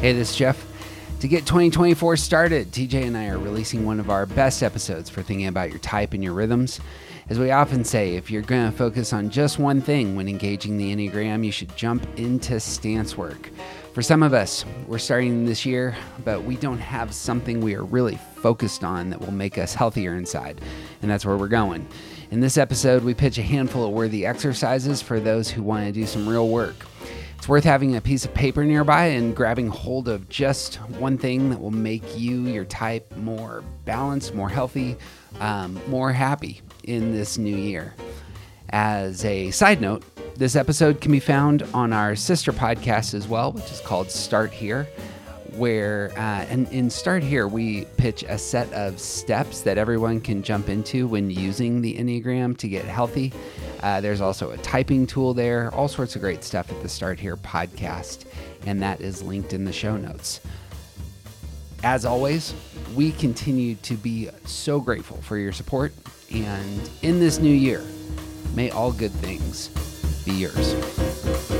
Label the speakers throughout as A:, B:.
A: Hey, this is Jeff. To get 2024 started, TJ and I are releasing one of our best episodes for thinking about your type and your rhythms. As we often say, if you're going to focus on just one thing when engaging the Enneagram, you should jump into stance work. For some of us, we're starting this year, but we don't have something we are really focused on that will make us healthier inside. And that's where we're going. In this episode, we pitch a handful of worthy exercises for those who want to do some real work. Worth having a piece of paper nearby and grabbing hold of just one thing that will make you, your type, more balanced, more healthy, um, more happy in this new year. As a side note, this episode can be found on our sister podcast as well, which is called Start Here, where, uh, and in Start Here, we pitch a set of steps that everyone can jump into when using the Enneagram to get healthy. Uh, there's also a typing tool there, all sorts of great stuff at the Start Here podcast, and that is linked in the show notes. As always, we continue to be so grateful for your support, and in this new year, may all good things be yours.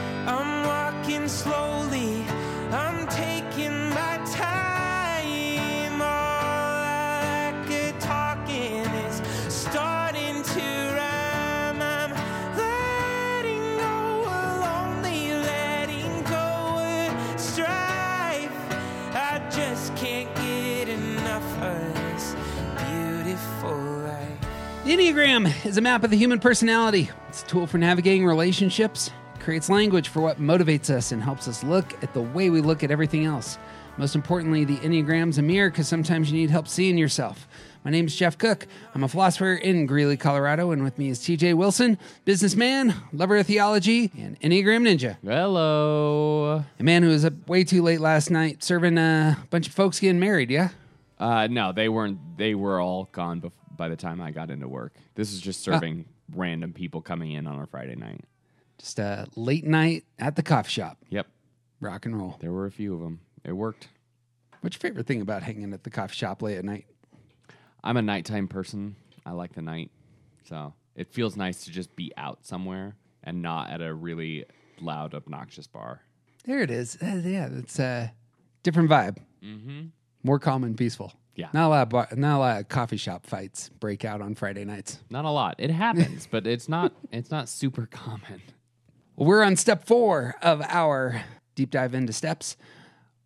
A: The Enneagram is a map of the human personality. It's a tool for navigating relationships, it creates language for what motivates us, and helps us look at the way we look at everything else. Most importantly, the Enneagram's a mirror because sometimes you need help seeing yourself. My name is Jeff Cook. I'm a philosopher in Greeley, Colorado, and with me is TJ Wilson, businessman, lover of theology, and Enneagram ninja.
B: Hello.
A: A man who was up way too late last night serving a bunch of folks getting married, yeah?
B: Uh, no, they weren't. They were all gone bef- by the time I got into work. This is just serving random people coming in on a Friday night.
A: Just a late night at the coffee shop.
B: Yep,
A: Rock and roll.
B: there were a few of them. It worked.
A: What's your favorite thing about hanging at the coffee shop late at night?
B: I'm a nighttime person. I like the night, so it feels nice to just be out somewhere and not at a really loud, obnoxious bar.
A: There it is. Uh, yeah, it's a different vibe.
B: Mm-hmm.
A: More calm and peaceful.
B: Yeah.
A: Not a lot of bar, not a lot of coffee shop fights break out on Friday nights.
B: Not a lot. It happens, but it's not. It's not super common.
A: Well, we're on step four of our deep dive into steps.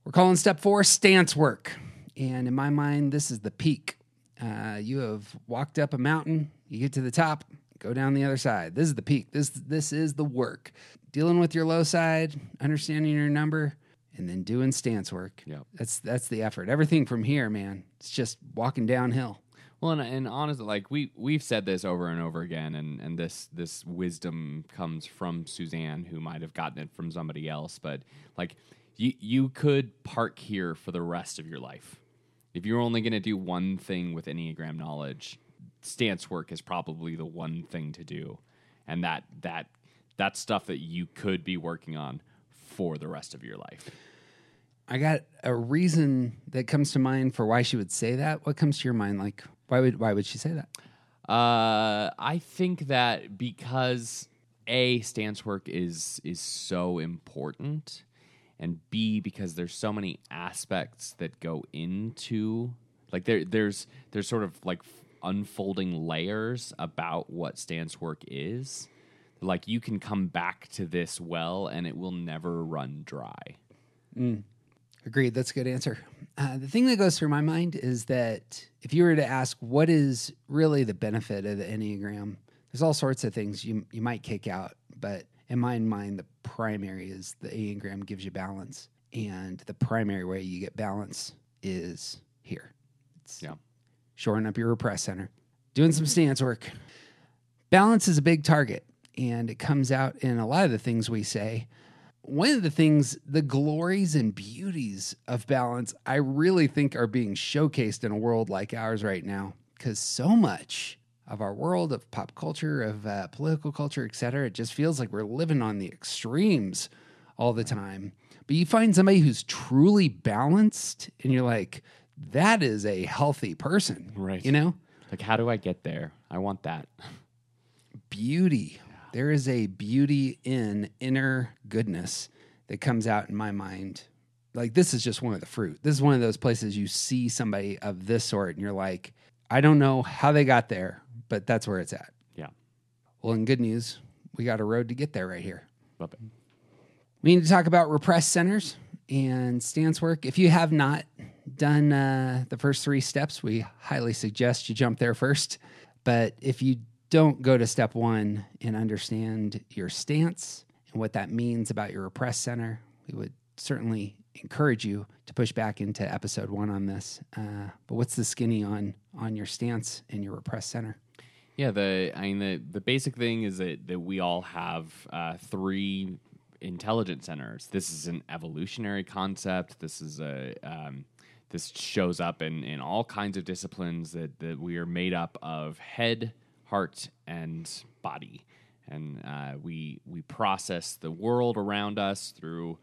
A: We're calling step four stance work. And in my mind, this is the peak. Uh, you have walked up a mountain, you get to the top, go down the other side. This is the peak. This this is the work. Dealing with your low side, understanding your number, and then doing stance work.
B: Yep.
A: That's that's the effort. Everything from here, man, it's just walking downhill.
B: Well, and, and honestly, like we we've said this over and over again, and and this this wisdom comes from Suzanne, who might have gotten it from somebody else, but like you you could park here for the rest of your life if you're only going to do one thing with enneagram knowledge. Stance work is probably the one thing to do, and that that that's stuff that you could be working on for the rest of your life.
A: I got a reason that comes to mind for why she would say that. What comes to your mind? Like, why would why would she say that?
B: Uh, I think that because a stance work is is so important, and b because there's so many aspects that go into like there there's there's sort of like unfolding layers about what stance work is. Like you can come back to this well, and it will never run dry.
A: Agreed. That's a good answer. Uh, the thing that goes through my mind is that if you were to ask what is really the benefit of the Enneagram, there's all sorts of things you, you might kick out. But in my mind, the primary is the Enneagram gives you balance. And the primary way you get balance is here. It's
B: Yeah.
A: shoring up your repress center, doing some stance work. Balance is a big target, and it comes out in a lot of the things we say. One of the things, the glories and beauties of balance, I really think are being showcased in a world like ours right now, because so much of our world of pop culture, of uh, political culture, et cetera, it just feels like we're living on the extremes all the time. But you find somebody who's truly balanced, and you're like, that is a healthy person.
B: Right.
A: You know?
B: Like, how do I get there? I want that.
A: beauty. There is a beauty in inner goodness that comes out in my mind. Like this is just one of the fruit. This is one of those places you see somebody of this sort and you're like, I don't know how they got there, but that's where it's at.
B: Yeah.
A: Well, in good news, we got a road to get there right here.
B: Love it.
A: We need to talk about repressed centers and stance work. If you have not done uh, the first three steps, we highly suggest you jump there first. But if you don't go to step one and understand your stance and what that means about your repressed center, we would certainly encourage you to push back into episode one on this. Uh, but what's the skinny on on your stance and your repressed center?
B: Yeah, the I mean the the basic thing is that that we all have uh, three intelligent centers. This is an evolutionary concept. This is a um, this shows up in in all kinds of disciplines that that we are made up of head, heart, and body, and uh, we we process the world around us through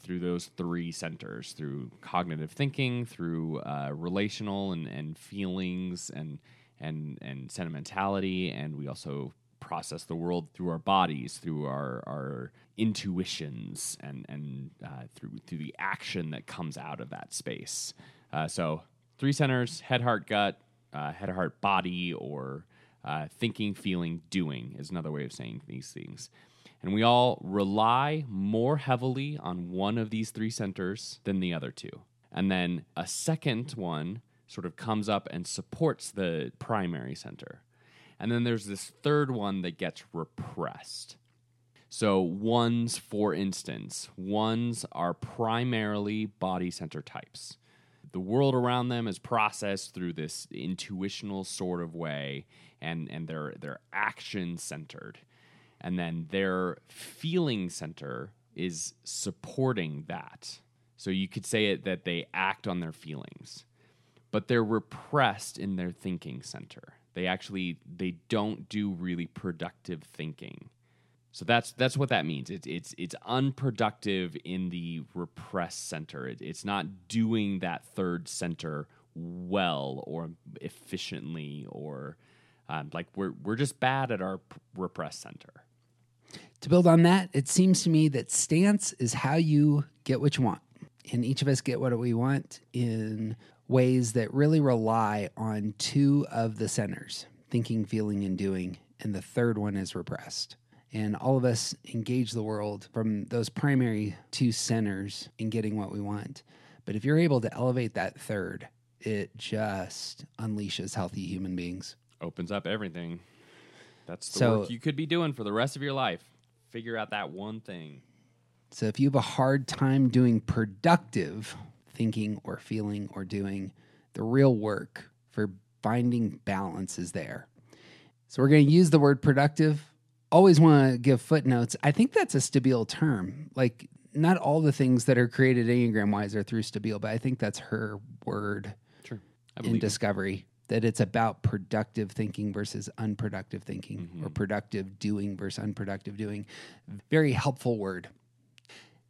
B: through those three centers through cognitive thinking through uh, relational and, and feelings and and and sentimentality. And we also process the world through our bodies through our our intuitions and and uh, through through the action that comes out of that space. Uh, so three centers head heart gut uh, head heart body or uh, thinking feeling doing is another way of saying these things and we all rely more heavily on one of these three centers than the other two. And then a second one sort of comes up and supports the primary center. And then there's this third one that gets repressed. So, ones, for instance, ones are primarily body center types. The world around them is processed through this intuitional sort of way, and, and they're, they're action centered and then their feeling center is supporting that. So you could say it that they act on their feelings, but they're repressed in their thinking center. They actually they don't do really productive thinking. So that's that's what that means. It's it's it's unproductive in the repressed center. It, it's not doing that third center well or efficiently or um, like we're we're just bad at our repressed center.
A: To build on that, it seems to me that stance is how you get what you want. And each of us get what we want in ways that really rely on two of the centers thinking, feeling, and doing. And the third one is repressed. And all of us engage the world from those primary two centers in getting what we want. But if you're able to elevate that third, it just unleashes healthy human beings.
B: Opens up everything. That's the
A: So-
B: work you could be doing for the rest of your life. Figure out that one thing.
A: So if you have a hard time doing productive thinking or feeling or doing, the real work for finding balance is there. So we're going to use the word productive. Always want to give footnotes. I think that's a Stabile term. Like not all the things that are created Enneagram wise are through Stabile, but I think that's her word
B: Sure.
A: In
B: believe you.
A: discovery that it's about productive thinking versus unproductive thinking mm-hmm. or productive doing versus unproductive doing. Very helpful word.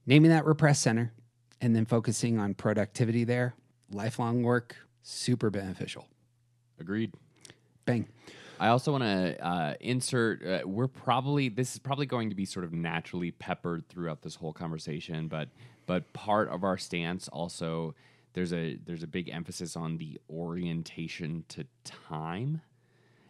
A: Naming that repressed center and then focusing on productivity there, lifelong work, super beneficial.
B: Agreed.
A: Bang.
B: I also want to uh, insert. Uh, we're probably this is probably going to be sort of naturally peppered throughout this whole conversation, but but part of our stance also there's a there's a big emphasis on the orientation to time,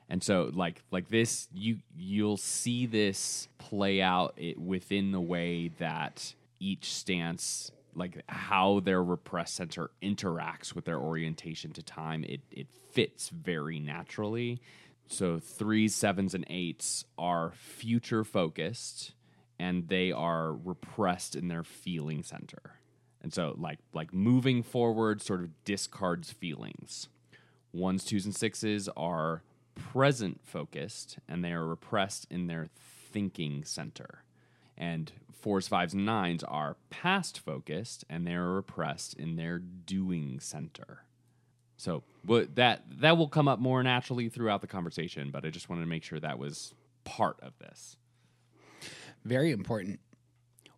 B: and so like like this you you'll see this play out it, within the way that each stance like how their repressed center interacts with their orientation to time it it fits very naturally. So threes sevens and eights are future focused and they are repressed in their feeling center. And so like like moving forward sort of discards feelings. Ones twos and sixes are present focused and they are repressed in their thinking center and fours, fives, and nines are past focused and they're repressed in their doing center. So what that that will come up more naturally throughout the conversation, but I just wanted to make sure that was part of this.
A: Very important.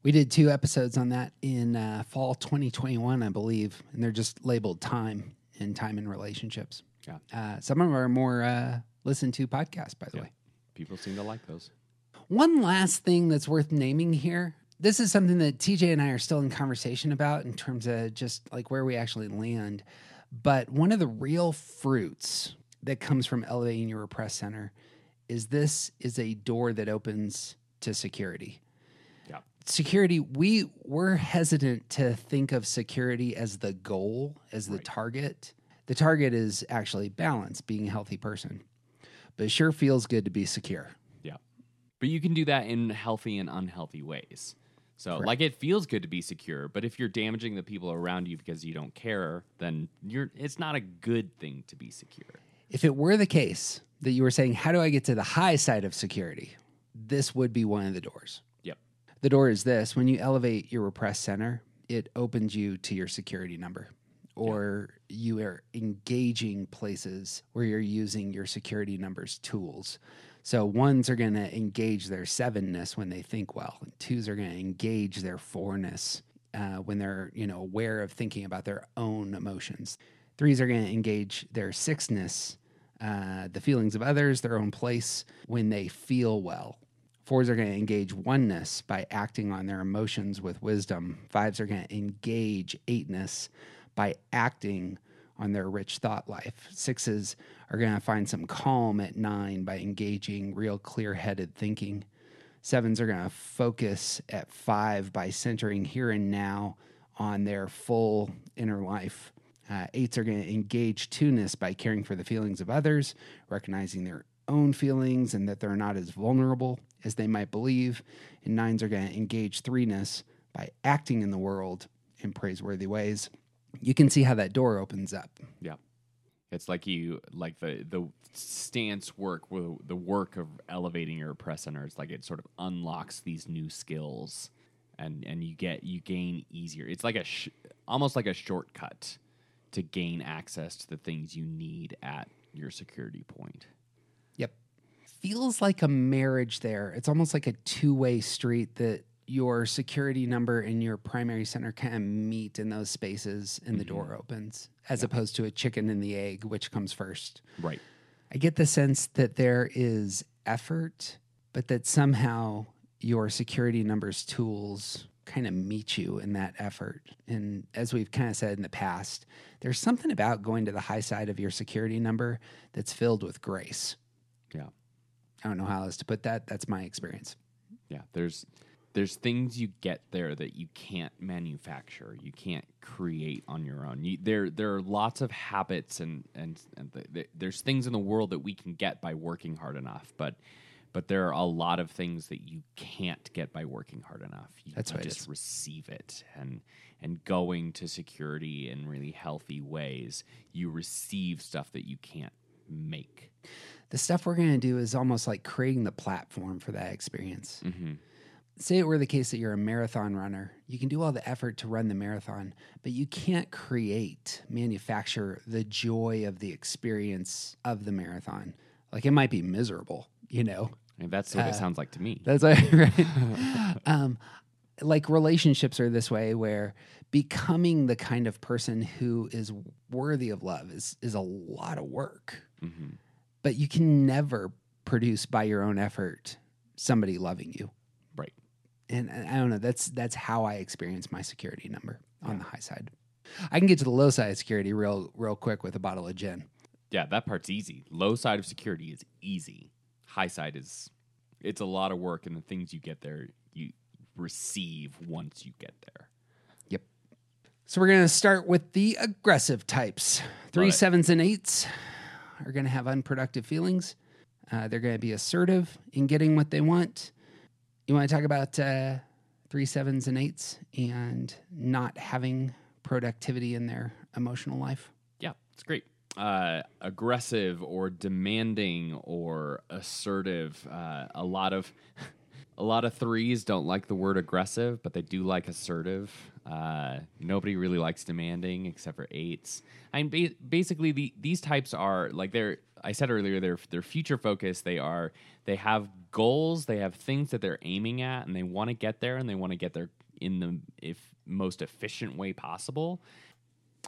A: We did two episodes on that in uh, fall 2021, I believe, and they're just labeled time. and time and relationships.
B: Yeah.
A: Uh, some of our more uh, listened to podcasts, by the
B: Yeah.
A: way.
B: People seem to like those.
A: One last thing that's worth naming here. This is something that TJ and I are still in conversation about in terms of just like where we actually land. But one of the real fruits that comes from elevating your repressed center is this is a door that opens to security.
B: Yeah.
A: Security, we we're hesitant to think of security as the goal, as the
B: Right.
A: target. The target is actually balance, being a healthy person. But it sure feels good to be secure.
B: But you can do that in healthy and unhealthy ways. So, like, it feels good to be secure, but if you're damaging the people around you because you don't care, then you're. It's not a good thing to be secure.
A: If it were the case that you were saying, How do I get to the high side of security? This would be one of the doors.
B: Yep.
A: The door is this when you elevate your repressed center, it opens you to your security number, or you are engaging places where you're using your security numbers tools. So ones are going to engage their sevenness when they think well, and twos are going to engage their fourness uh, when they're you know aware of thinking about their own emotions. Threes are going to engage their sixness, uh, the feelings of others, their own place when they feel well. Fours are going to engage oneness by acting on their emotions with wisdom. Fives are going to engage eightness by acting on their rich thought life. Sixes are going to find some calm at nine by engaging real clear headed thinking. Sevens are going to focus at five by centering here and now on their full inner life. Uh, eights are going to engage two-ness by caring for the feelings of others, recognizing their own feelings and that they're not as vulnerable as they might believe. And nines are going to engage threeness by acting in the world in praiseworthy ways. You can see how that door opens up.
B: Yeah. It's like you like the the stance work, the the work of elevating your center. It's like it sort of unlocks these new skills, and and you get you gain easier. It's like a sh- almost like a shortcut to gain access to the things you need at your security point.
A: Yep. Feels like a marriage there. It's almost like a two way street that your security number and your primary center kind of meet in those spaces and the door mm-hmm. opens, as opposed to a chicken and the egg, which comes first.
B: Right.
A: I get the sense that there is effort, but that somehow your security numbers tools kind of meet you in that effort. And as we've kind of said in the past, there's something about going to the high side of your security number that's filled with grace.
B: Yeah.
A: I don't know how else to put that. That's my experience.
B: Yeah, there's there's things you get there that you can't manufacture, you can't create on your own. You, there there are lots of habits and and, and th- th- there's things in the world that we can get by working hard enough, but but there are a lot of things that you can't get by working hard enough. You,
A: That's
B: you
A: right,
B: just receive it and and going to security in really healthy ways, you receive stuff that you can't make.
A: The stuff we're going to do is almost like creating the platform for that experience.
B: Mm-hmm.
A: Say it were the case that you're a marathon runner. You can do all the effort to run the marathon, but you can't create, manufacture the joy of the experience of the marathon. Like it might be miserable, you know?
B: I mean, that's what it sounds like to me.
A: That's like, right. um, like relationships are this way where becoming the kind of person who is worthy of love is is a lot of work.
B: hmm
A: But you can never produce by your own effort somebody loving you. And I don't know, that's that's how I experience my security number on the high side. I can get to the low side of security real real quick with a bottle of gin.
B: Yeah, that part's easy. Low side of security is easy. High side is it's a lot of work and the things you get there you receive once you get there.
A: Yep. So we're going to start with the aggressive types. Three sevens and eights are going to have unproductive feelings. Uh, they're going to be assertive in getting what they want. You want to talk about uh, three, sevens, and eights and not having productivity in their emotional life?
B: Yeah, it's great. Uh, aggressive or demanding or assertive. Uh, a lot of a lot of threes don't like the word aggressive, but they do like assertive. Uh, nobody really likes demanding except for eights. I mean, ba- basically, the, these types are like they're. I said earlier, they're they're future focused. They are they have goals. They have things that they're aiming at, and they want to get there, and they want to get there in the if most efficient way possible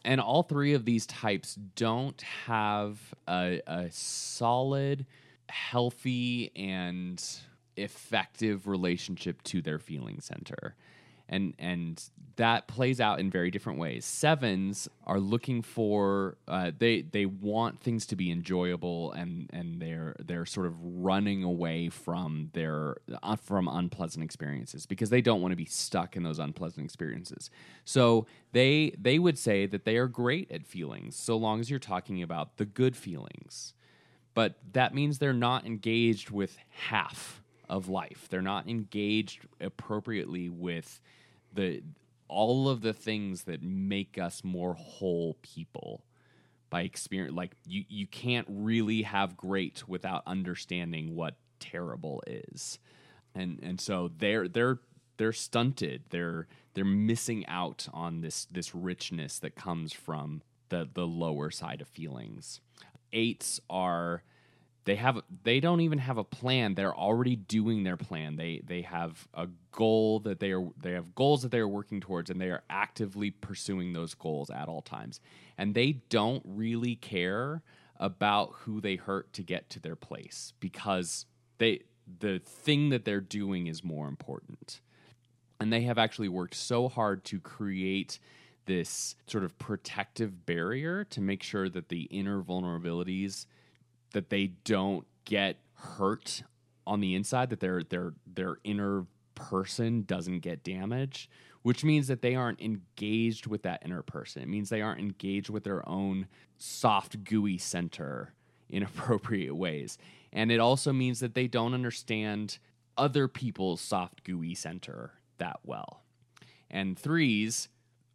B: and all three of these types don't have a, a solid, healthy, and effective relationship to their feeling center. And, and that plays out in very different ways. Sevens are looking for uh, they they want things to be enjoyable and and they're they're sort of running away from their uh, from unpleasant experiences because they don't want to be stuck in those unpleasant experiences. So they they would say that they are great at feelings so long as you're talking about the good feelings. But that means they're not engaged with half of life. They're not engaged appropriately with the all of the things that make us more whole people by experience like you you can't really have great without understanding what terrible is. And and so they're they're they're stunted. They're they're missing out on this this richness that comes from the the lower side of feelings. Eights are they have they don't even have a plan. They're already doing their plan. They they have a goal that they are they have goals that they are working towards and they are actively pursuing those goals at all times. And they don't really care about who they hurt to get to their place because they the thing that they're doing is more important. And they have actually worked so hard to create this sort of protective barrier to make sure that the inner vulnerabilities that they don't get hurt on the inside that their their their inner person doesn't get damaged which means that they aren't engaged with that inner person. It means they aren't engaged with their own soft gooey center in appropriate ways. And it also means that they don't understand other people's soft gooey center that well. And threes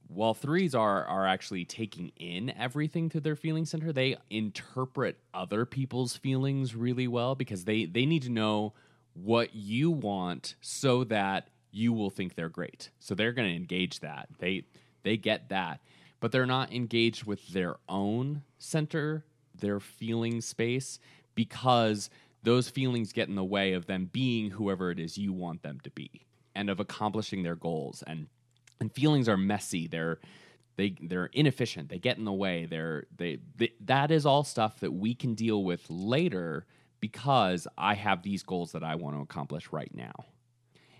B: while threes are are actually taking in everything through their feeling center they interpret other people's feelings really well because they they need to know what you want so that you will think they're great. So they're going to engage that. They they get that. But they're not engaged with their own center their feeling space because those feelings get in the way of them being whoever it is you want them to be and of accomplishing their goals and and feelings are messy they're they they're inefficient they get in the way they're they, they that is all stuff that we can deal with later because i have these goals that i want to accomplish right now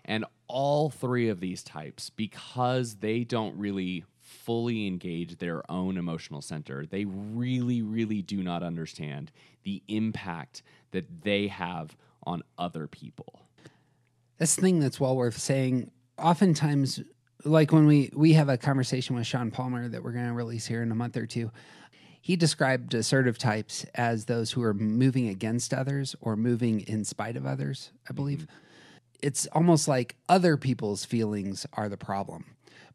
B: and all three of these types because they don't really fully engage their own emotional center they really really do not understand the impact that they have on other people
A: That's the thing that's well worth saying. Oftentimes, like when we we have a conversation with Sean Palmer that we're going to release here in a month or two, he described assertive types as those who are moving against others or moving in spite of others. I mm-hmm. believe it's almost like other people's feelings are the problem,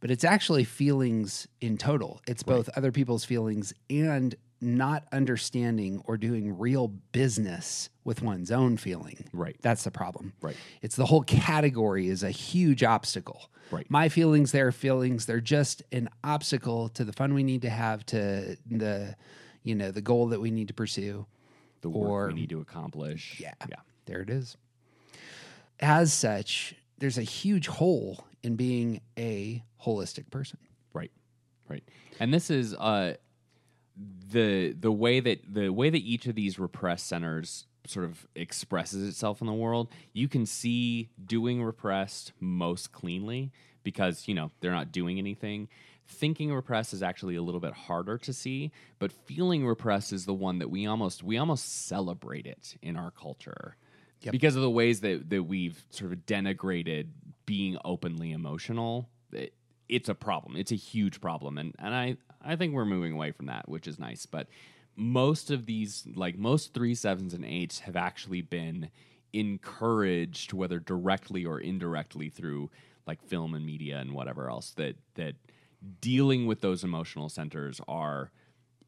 A: but it's actually feelings in total. It's both other people's feelings and not understanding or doing real business with one's own feeling.
B: Right.
A: That's the problem.
B: Right.
A: It's the whole category is a huge obstacle.
B: Right.
A: My feelings, their feelings, they're just an obstacle to the fun we need to have to the you know, the goal that we need to pursue.
B: the work
A: Or-
B: we need to accomplish
A: Yeah.
B: yeah
A: There it is. As such, there's a huge hole in being a holistic person.
B: Right, right. And this is uh, the the way that the way that each of these repressed centers sort of expresses itself in the world. You can see doing repressed most cleanly because you know they're not doing anything. Thinking repressed is actually a little bit harder to see, but feeling repressed is the one that we almost we almost celebrate it in our culture because of the ways that that we've sort of denigrated being openly emotional. It, it's a problem. It's a huge problem, and and I I think we're moving away from that, which is nice. But most of these, like most three sevens and eights, have actually been encouraged, whether directly or indirectly through like film and media and whatever else that that dealing with those emotional centers are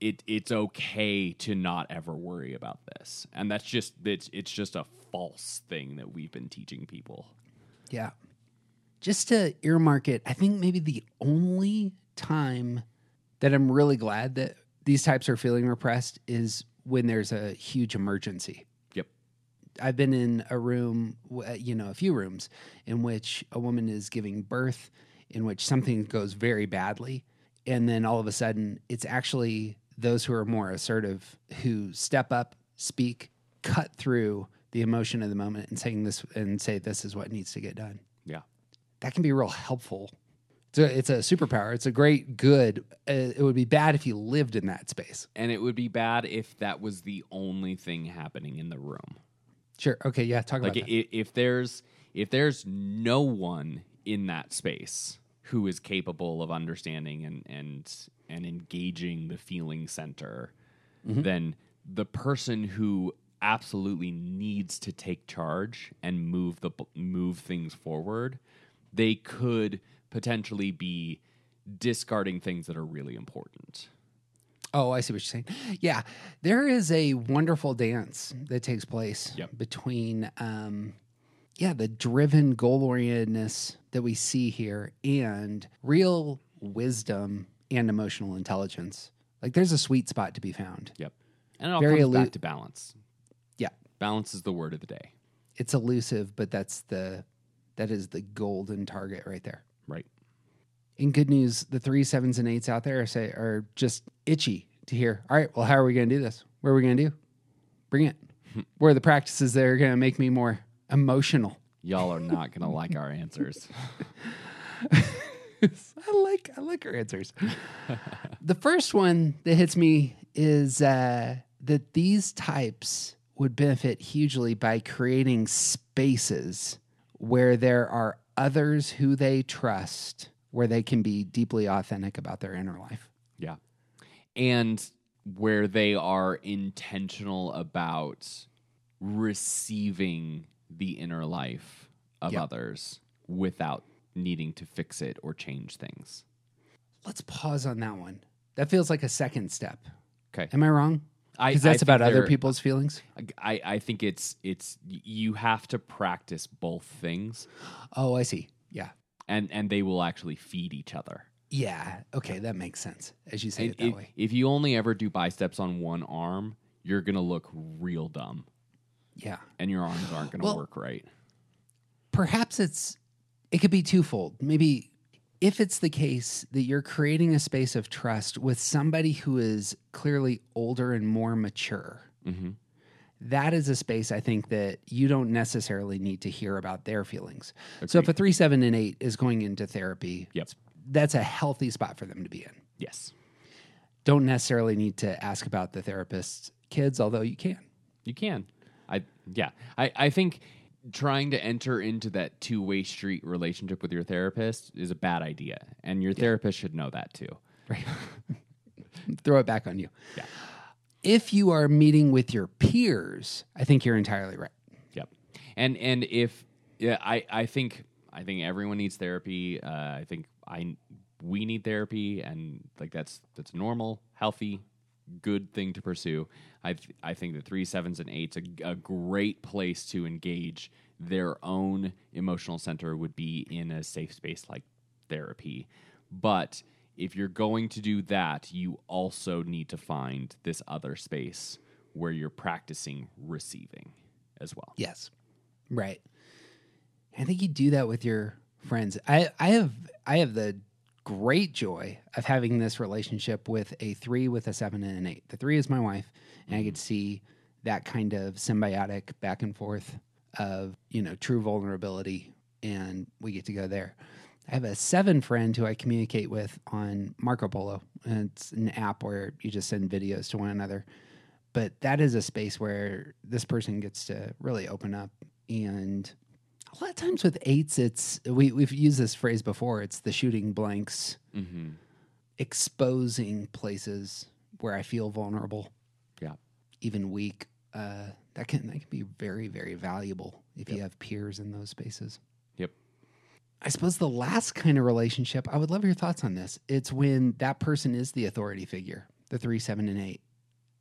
B: it it's okay to not ever worry about this and that's just it's it's just a false thing that we've been teaching people
A: Yeah. Just to earmark it, I think maybe the only time that I'm really glad that these types are feeling repressed is when there's a huge emergency.
B: yep
A: I've been in a room, uh, you know, a few rooms in which a woman is giving birth, in which something goes very badly. and then all of a sudden it's actually those who are more assertive who step up, speak, cut through the emotion of the moment and saying this and say this is what needs to get done.
B: Yeah.
A: That can be real helpful. It's a, it's a superpower. It's a great good. Uh, it would be bad if you lived in that space.
B: And it would be bad if that was the only thing happening in the room.
A: Sure. Okay. Yeah. Talk
B: Like
A: about that.
B: if there's if there's no one in that space who is capable of understanding and and and engaging the feeling center,
A: Mm-hmm.
B: then the person who absolutely needs to take charge and move the move things forward, they could potentially be discarding things that are really important.
A: Oh, I see what you're saying. Yeah, there is a wonderful dance that takes place
B: Yep.
A: between, um, yeah, the driven goal orientedness that we see here and real wisdom and emotional intelligence. Like, there's a sweet spot to be found.
B: Yep. And it all
A: Very
B: comes
A: elu-
B: back to balance.
A: Yeah,
B: Balance is the word of the day.
A: it's elusive, but that's the that is the golden target right there. In good news, the three sevens and eights out there say are just itchy to hear. All right, well, how are we going to do this? What are we going to do? Bring it. Where are the practices that are going to make me more emotional?
B: Y'all are not going to like our answers.
A: I like I like our answers. the first one that hits me is uh, that these types would benefit hugely by creating spaces where there are others who they trust, where they can be deeply authentic about their inner life.
B: Yeah. And where they are intentional about receiving the inner life of
A: Yep.
B: others without needing to fix it or change things.
A: Let's pause on that one. That feels like a second step.
B: Okay.
A: Am I wrong?
B: I-
A: Because that's
B: think
A: about other people's feelings.
B: I, I think it's it's you have to practice both things
A: Oh, I see. Yeah.
B: And and they will actually feed each other.
A: Yeah. Okay. That makes sense as you say
B: And
A: it that
B: if,
A: way.
B: if you only ever do biceps on one arm, you're gonna look real dumb,
A: Yeah.
B: and your arms aren't gonna
A: Well-
B: work right.
A: perhaps it's it could be twofold maybe if it's the case that you're creating a space of trust with somebody who is clearly older and more mature
B: hmm
A: that is a space i think that you don't necessarily need to hear about their feelings so if a 3 7 and 8 is going into therapy
B: Yep.
A: that's a healthy spot for them to be in
B: Yes,
A: don't necessarily need to ask about the therapist's kids although you can
B: you can. I yeah. I I think trying to enter into that two way street relationship with your therapist is a bad idea, and your therapist should know that too.
A: Right. Throw it back on you.
B: Yeah.
A: If you are meeting with your peers, I think you're entirely right.
B: Yep. And and if yeah, I I think I think everyone needs therapy. Uh, I think I we need therapy, and like that's that's normal, healthy, good thing to pursue. I I think that three sevens and eights a, a great place to engage their own emotional center would be in a safe space like therapy, but if you're going to do that, you also need to find this other space where you're practicing receiving as well.
A: Yes. Right. I think you do that with your friends. I, I have I have the great joy of having this relationship with a three with a seven and an eight. The three is my wife, and I get to mm-hmm. see that kind of symbiotic back and forth of, you know, true vulnerability and we get to go there. I have a seven friend who I communicate with on Marco Polo. And it's an app where you just send videos to one another. But that is a space where this person gets to really open up. And a lot of times with eights, it's we, we've used this phrase before. It's the shooting blanks,
B: Mm-hmm.
A: exposing places where I feel vulnerable,
B: Yeah.
A: even weak. Uh, that can that can be very very valuable if you have peers in those spaces. I suppose the last kind of relationship, I would love your thoughts on this. It's when that person is the authority figure, the three, seven, and eight.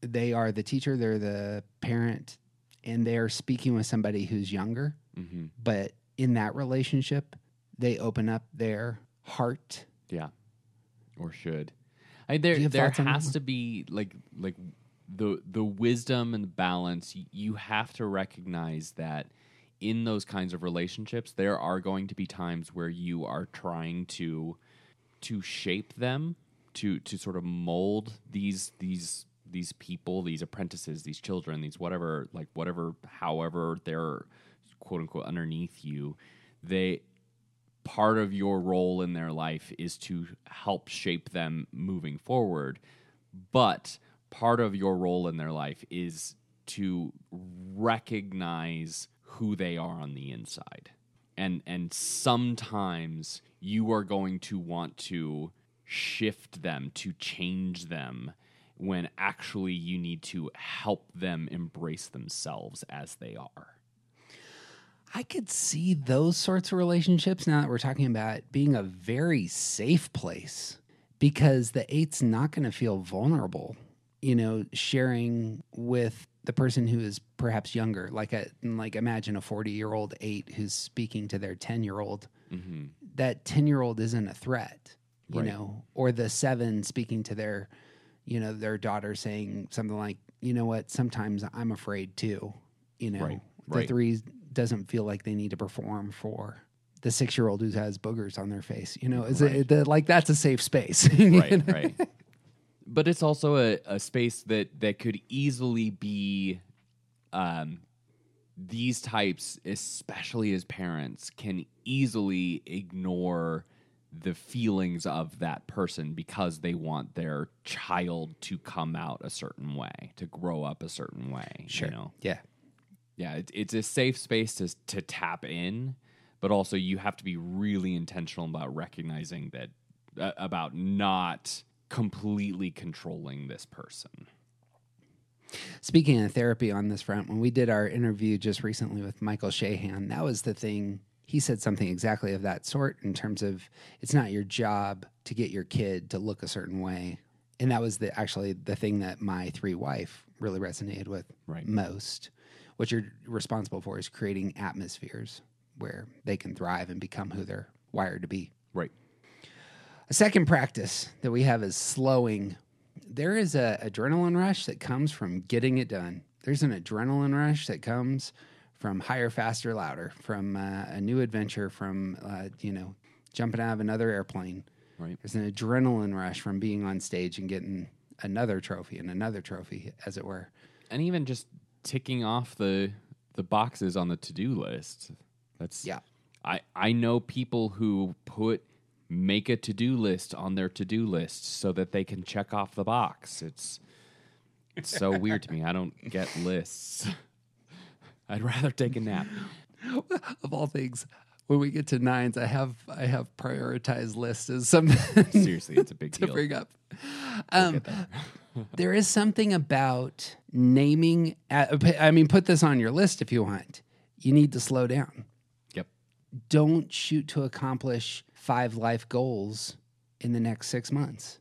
A: They are the teacher, they're the parent, and they're speaking with somebody who's younger.
B: Mm-hmm.
A: But in that relationship, they open up their heart.
B: Yeah. Or should. I, there
A: Do you have
B: there
A: thoughts on that
B: has to be like like the the wisdom and the balance. You have to recognize that in those kinds of relationships, there are going to be times where you are trying to to shape them to to sort of mold these these these people, these apprentices, these children, these whatever like whatever however they're quote unquote underneath you, they part of your role in their life is to help shape them moving forward. But part of your role in their life is to recognize who they are on the inside. And and sometimes you are going to want to shift them, to change them when actually you need to help them embrace themselves as they are.
A: I could see those sorts of relationships now that we're talking about being a very safe place because the eight's not going to feel vulnerable, you know, sharing with the person who is perhaps younger, like a like imagine a 40-year-old eight who's speaking to their 10-year-old. Mm-hmm. That 10-year-old isn't a threat, you
B: Right.
A: know, or the 7 speaking to their you know, their daughter saying something like, "You know what, sometimes I'm afraid too." You know,
B: Right,
A: the
B: right.
A: three doesn't feel like they need to perform for the six year old who has boogers on their face. You know, is it the, like that's a safe space?
B: right, right. But it's also a, a space that that could easily be, um, these types, especially as parents, can easily ignore the feelings of that person because they want their child to come out a certain way, to grow up a certain way.
A: Sure.
B: You know?
A: Yeah.
B: yeah, it, it's a safe space to to tap in, but also you have to be really intentional about recognizing that uh, about not completely controlling this person.
A: Speaking of therapy on this front, when we did our interview just recently with Michael Shahan, that was the thing. He said something exactly of that sort in terms of it's not your job to get your kid to look a certain way. And that was the actually the thing that my three wife really resonated with
B: Right.
A: most. What you're responsible for is creating atmospheres where they can thrive and become who they're wired to be.
B: Right.
A: A second practice that we have is slowing. There is an adrenaline rush that comes from getting it done. There's an adrenaline rush that comes from higher, faster, louder, from uh, a new adventure, from uh, you know jumping out of another airplane.
B: Right.
A: There's an adrenaline rush from being on stage and getting another trophy and another trophy, as it were.
B: And even just ticking off the the boxes on the to-do list. That's
A: Yeah.
B: I I know people who put make a to-do list on their to-do list so that they can check off the box. It's it's so weird to me. I don't get lists. I'd rather take a nap.
A: of all things, when we get to nines, I have I have prioritized lists as something
B: Seriously, it's a big deal.
A: to
B: deal.
A: bring up. Um, there is something about naming. uh, I mean, put this on your list if you want. You need to slow down.
B: Yep.
A: Don't shoot to accomplish five life goals in the next six months.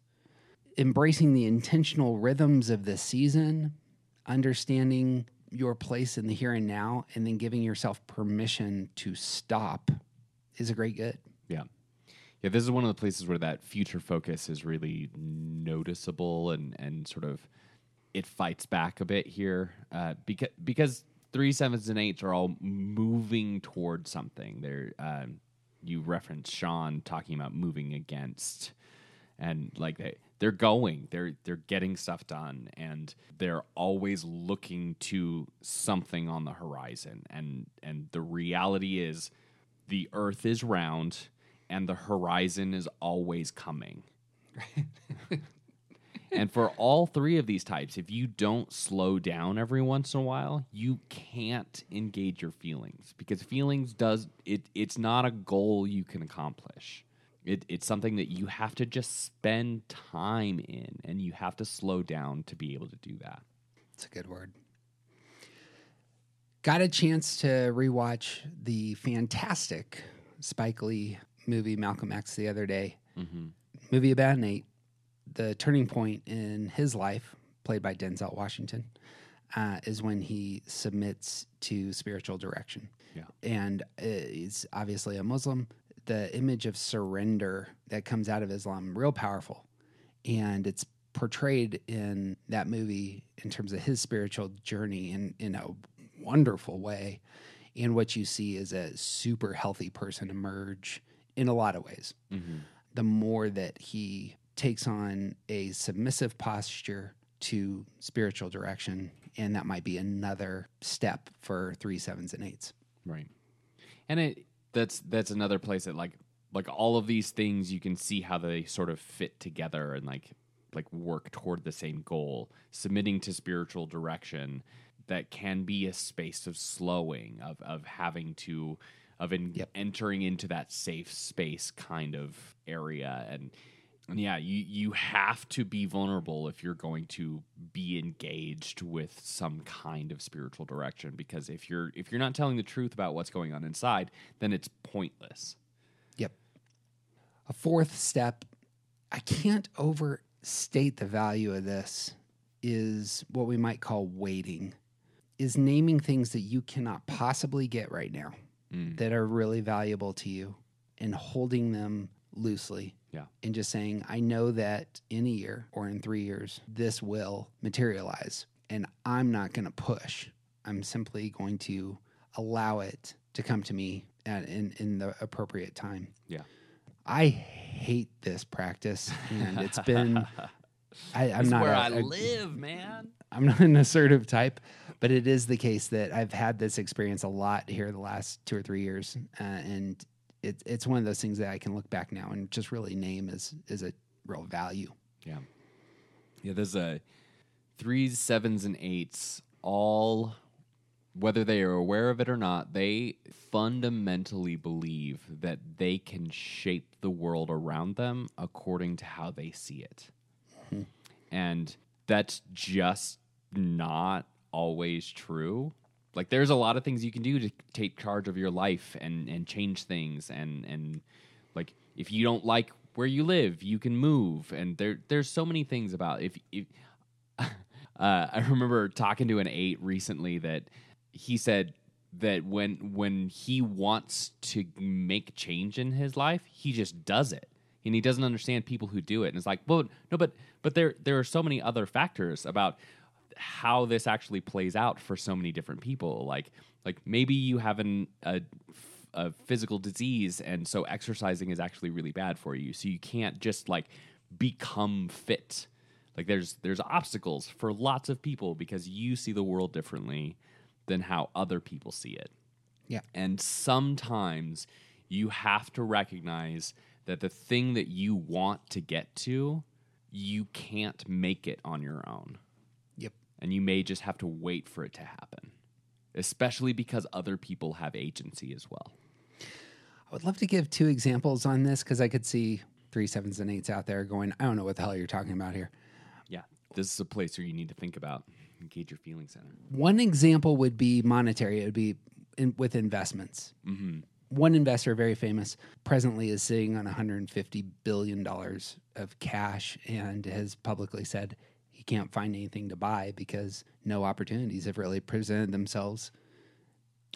A: Embracing the intentional rhythms of the season, understanding your place in the here and now, and then giving yourself permission to stop is a great good.
B: Yeah. Yeah, this is one of the places where that future focus is really noticeable and, and sort of it fights back a bit here uh, because because three sevens and eights are all moving towards something. They're um, you referenced Sean talking about moving against and like they they're going they're they're getting stuff done and they're always looking to something on the horizon. And and the reality is the earth is round and the horizon is always coming and for all three of these types if you don't slow down every once in a while you can't engage your feelings. Because feelings does it it's not a goal you can accomplish. It, it's something that you have to just spend time in and you have to slow down to be able to do that.
A: It's a good word. Got a chance to rewatch the fantastic Spike Lee movie Malcolm X the other day. Mm-hmm. Movie about Nate, the turning point in his life, played by Denzel Washington, uh, is when he submits to spiritual direction.
B: Yeah.
A: And uh, he's obviously a Muslim. The image of surrender that comes out of Islam, real powerful and it's portrayed in that movie in terms of his spiritual journey in in a wonderful way and what you see is a super healthy person emerge in a lot of ways the more that he takes on a submissive posture to spiritual direction, and that might be another step for three sevens and eights.
B: Right. And it that's that's another place that like like all of these things you can see how they sort of fit together and like like work toward the same goal. Submitting to spiritual direction that can be a space of slowing of of having to of in,
A: Yep.
B: entering into that safe space kind of area and and yeah, you you have to be vulnerable if you're going to be engaged with some kind of spiritual direction because if you're if you're not telling the truth about what's going on inside, then it's pointless.
A: Yep. A fourth step, I can't overstate the value of this, is what we might call waiting, is naming things that you cannot possibly get right now
B: Mm.
A: that are really valuable to you and holding them loosely.
B: Yeah.
A: And just saying, I know that in a year or in three years, this will materialize. And I'm not going to push. I'm simply going to allow it to come to me at, in, in the appropriate time.
B: Yeah.
A: I hate this practice. And it's been, I, I'm
B: It's
A: not
B: where
A: a-
B: I
A: a-
B: live, man.
A: I'm not an assertive type, but it is the case that I've had this experience a lot here the last two or three years, uh, and it's it's one of those things that I can look back now and just really name as is a real value.
B: Yeah. Yeah, there's a threes, sevens, and eights, all whether they are aware of it or not, they fundamentally believe that they can shape the world around them according to how they see it. Mm-hmm. And that's just not always true. Like there's a lot of things you can do to take charge of your life and and change things and and like if you don't like where you live, you can move and there there's so many things about if if uh, I remember talking to an 8 recently that he said that when when he wants to make change in his life, he just does it. And he doesn't understand people who do it. And it's like, well, no, but but there there are so many other factors about how this actually plays out for so many different people. Like like maybe you have an a, a physical disease, and so exercising is actually really bad for you. So you can't just like become fit. Like there's there's obstacles for lots of people because you see the world differently than how other people see it.
A: Yeah.
B: And sometimes you have to recognize that the thing that you want to get to, you can't make it on your own. And you may just have to wait for it to happen, especially because other people have agency as well.
A: I would love to give two examples on this because I could see three sevens and eights out there going, I don't know what the hell you're talking about here.
B: Yeah. This is a place where you need to think about engage your feeling center.
A: One example would be monetary. It would be in, with investments.
B: Mm-hmm.
A: One investor, very famous, presently is sitting on 150 billion dollars of cash and has publicly said he can't find anything to buy because no opportunities have really presented themselves.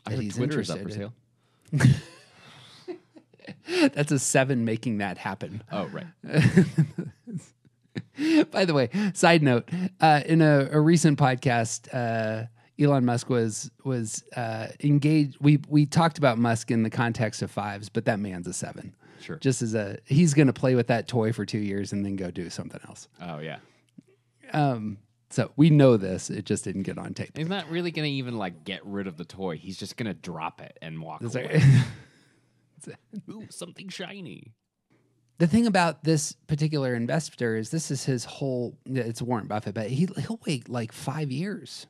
B: I heard
A: he's
B: Twitter is up for
A: in.
B: sale.
A: That's a seven making that happen.
B: Oh, right.
A: By the way, side note: uh, in a, a recent podcast, uh, Elon Musk was was uh, engaged. We we talked about Musk in the context of fives, but that man's a seven.
B: Sure.
A: Just as a he's going to play with that toy for two years and then go do something else.
B: Oh, yeah.
A: Um, so we know this. It just didn't get on tape.
B: He's not really going to even like get rid of the toy. He's just going to drop it and walk
A: It's
B: away. Ooh, something shiny.
A: the thing about this particular investor is this is his whole it's Warren Buffett, but he he'll wait like five years.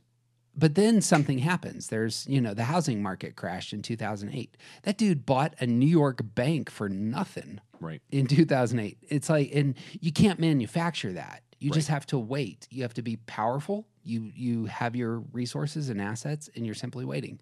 A: But then something happens. There's, you know, the housing market crashed in 2008. That dude bought a New York bank for nothing
B: Right.
A: in 2008. It's like, and you can't manufacture that. You just have to wait. You have to be powerful. You you have your resources and assets, and you're simply waiting.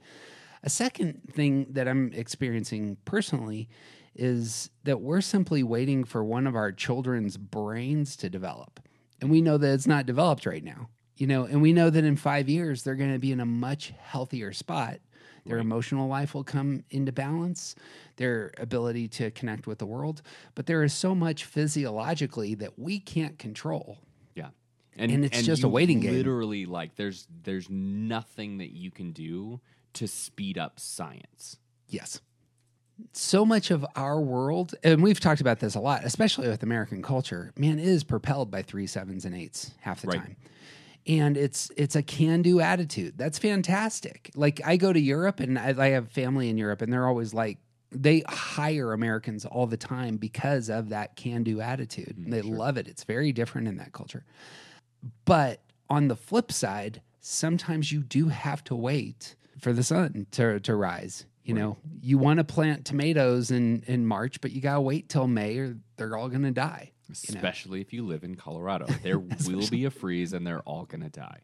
A: A second thing that I'm experiencing personally is that we're simply waiting for one of our children's brains to develop, and we know that it's not developed right now. You know, and we know that in five years they're going to be in a much healthier spot. Their emotional life will come into balance, their ability to connect with the world. But there is so much physiologically that we can't control.
B: Yeah.
A: And it's just a waiting game.
B: Literally, like there's there's nothing that you can do to speed up science.
A: Yes. so much of our world, and we've talked about this a lot, especially with American culture, man, is propelled by three sevens and eights half the
B: Right.
A: time. And it's it's a can do attitude. That's fantastic. Like I go to Europe and I, I have family in Europe, and they're always like they hire Americans all the time because of that can do attitude. Mm, they love it. It's very different in that culture. But on the flip side, sometimes you do have to wait for the sun to, to rise. You know, you want to plant tomatoes in, in March, but you got to wait till May or they're all going to die. You know?
B: Especially if you live in Colorado. There will be a freeze and they're all going to die.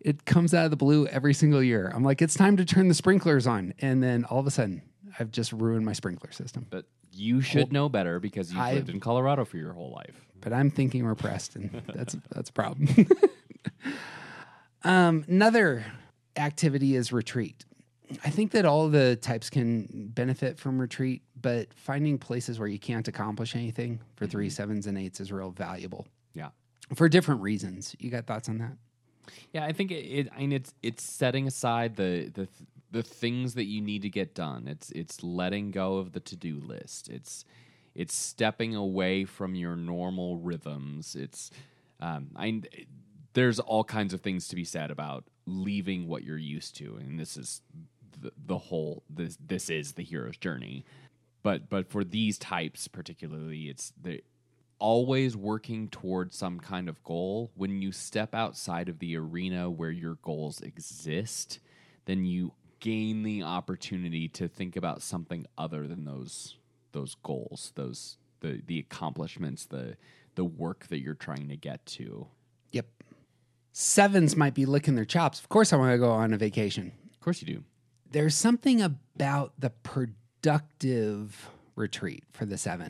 A: It comes out of the blue every single year. I'm like, it's time to turn the sprinklers on. And then all of a sudden, I've just ruined my sprinkler system.
B: But you should know better because you've
A: I've-
B: lived in Colorado for your whole life.
A: but I'm thinking we're Preston. That's that's a problem. um, another activity is retreat. I think that all the types can benefit from retreat, but finding places where you can't accomplish anything for three sevens and eights is real valuable
B: Yeah.
A: for different reasons. You got thoughts on that?
B: Yeah, I think it, it I mean it's it's setting aside the the the things that you need to get done. It's it's letting go of the to-do list. It's it's stepping away from your normal rhythms. It's um I there's all kinds of things to be said about leaving what you're used to and this is the, the whole this this is the hero's journey. But but for these types particularly it's the always working towards some kind of goal, when you step outside of the arena where your goals exist, then you gain the opportunity to think about something other than those those goals, those the the accomplishments, the the work that you're trying to get to.
A: Yep. Sevens might be licking their chops. Of course, I want to go on a vacation.
B: Of course you do.
A: there's something about the productive retreat for the seven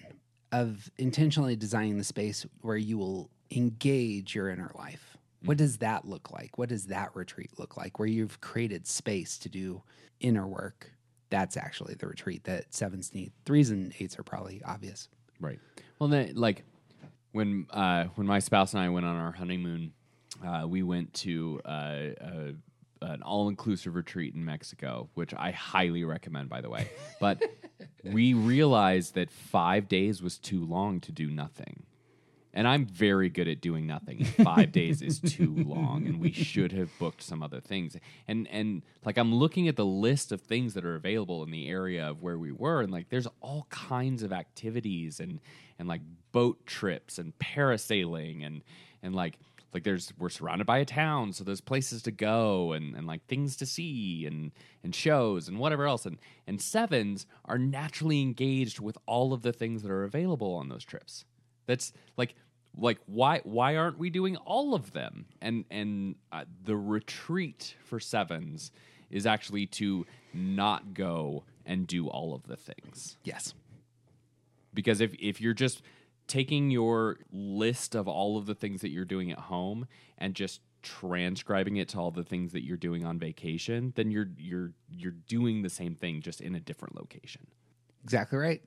A: of intentionally designing the space where you will engage your inner life. What does that look like? What does that retreat look like where you've created space to do inner work? That's actually the retreat that sevens need. Threes and eights are probably obvious.
B: Right. Well, then, like when uh, when my spouse and I went on our honeymoon, uh, we went to uh, an all inclusive retreat in Mexico, which I highly recommend, by the way. But we realized that five days was too long to do nothing. And I'm very good at doing nothing. Five days is too long, and we should have booked some other things. And and like I'm looking at the list of things that are available in the area of where we were, and like there's all kinds of activities and and like boat trips and parasailing and and like like there's we're surrounded by a town, so there's places to go and and like things to see and and shows and whatever else. And and sevens are naturally engaged with all of the things that are available on those trips. That's like like why why aren't we doing all of them and and uh, the retreat for sevens is actually to not go and do all of the things
A: Yes.
B: because if if you're just taking your list of all of the things that you're doing at home and just transcribing it to all the things that you're doing on vacation then you're you're you're doing the same thing just in a different location
A: Exactly right.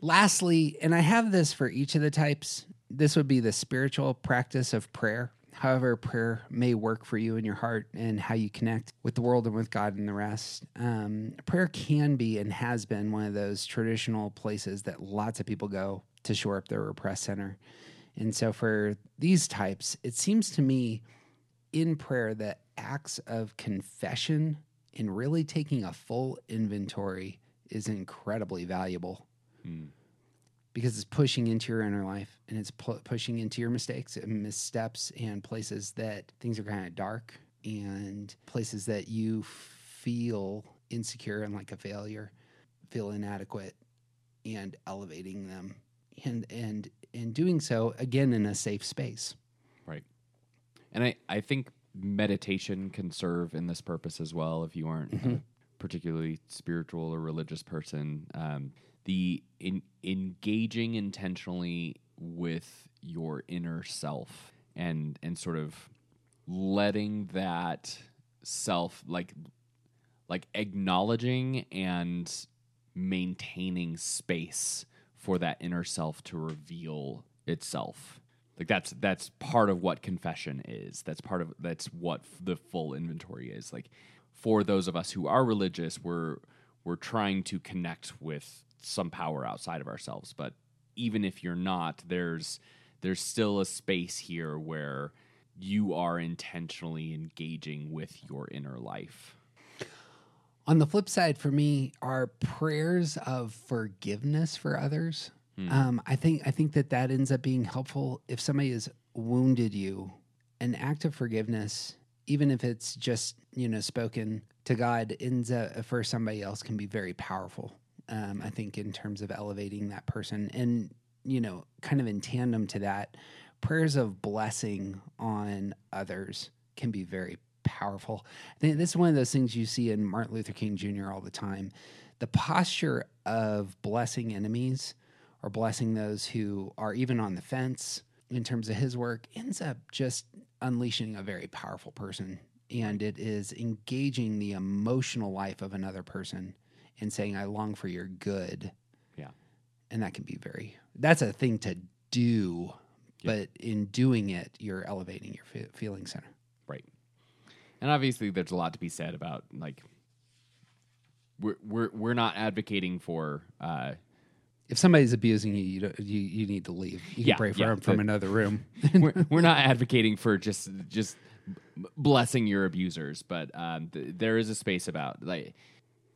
A: Lastly, and I have this for each of the types, this would be the spiritual practice of prayer. However, prayer may work for you in your heart and how you connect with the world and with God and the rest. Um, prayer can be and has been one of those traditional places that lots of people go to shore up their repressed center. And so, for these types, it seems to me in prayer that acts of confession and really taking a full inventory is incredibly valuable because it's pushing into your inner life and it's pu- pushing into your mistakes and missteps and places that things are kind of dark and places that you feel insecure and like a failure, feel inadequate, and elevating them, and and in doing so again in a safe space.
B: Right. And I, I think meditation can serve in this purpose as well if you aren't a particularly spiritual or religious person. Um, the in, engaging intentionally with your inner self and and sort of letting that self like like acknowledging and maintaining space for that inner self to reveal itself. Like that's that's part of what confession is. That's part of that's what the full inventory is. Like for those of us who are religious we're we're trying to connect with some power outside of ourselves. But even if you're not, there's there's still a space here where you are intentionally engaging with your inner life.
A: On the flip side, for me, are prayers of forgiveness for others. Um, I think I think that that ends up being helpful if somebody has wounded you. An act of forgiveness, even if it's just you know spoken to God, ends up for somebody else can be very powerful. Um, I think in terms of elevating that person, and you know, kind of in tandem to that, prayers of blessing on others can be very powerful. I think this is one of those things you see in Martin Luther King Jr. all the time. The posture of blessing enemies or blessing those who are even on the fence in terms of his work ends up just unleashing a very powerful person. And it is engaging the emotional life of another person and saying, I long for your good.
B: Yeah.
A: And that can be very, that's a thing to do. But in doing it, you're elevating your fe- feeling center.
B: Right. And obviously there's a lot to be said about like we're we're we're not advocating for uh
A: If somebody's abusing you, you, don't, you, you need to leave. You can pray for
B: yeah,
A: them from another room.
B: we're, we're not advocating for just just blessing your abusers, but um, th- there is a space about like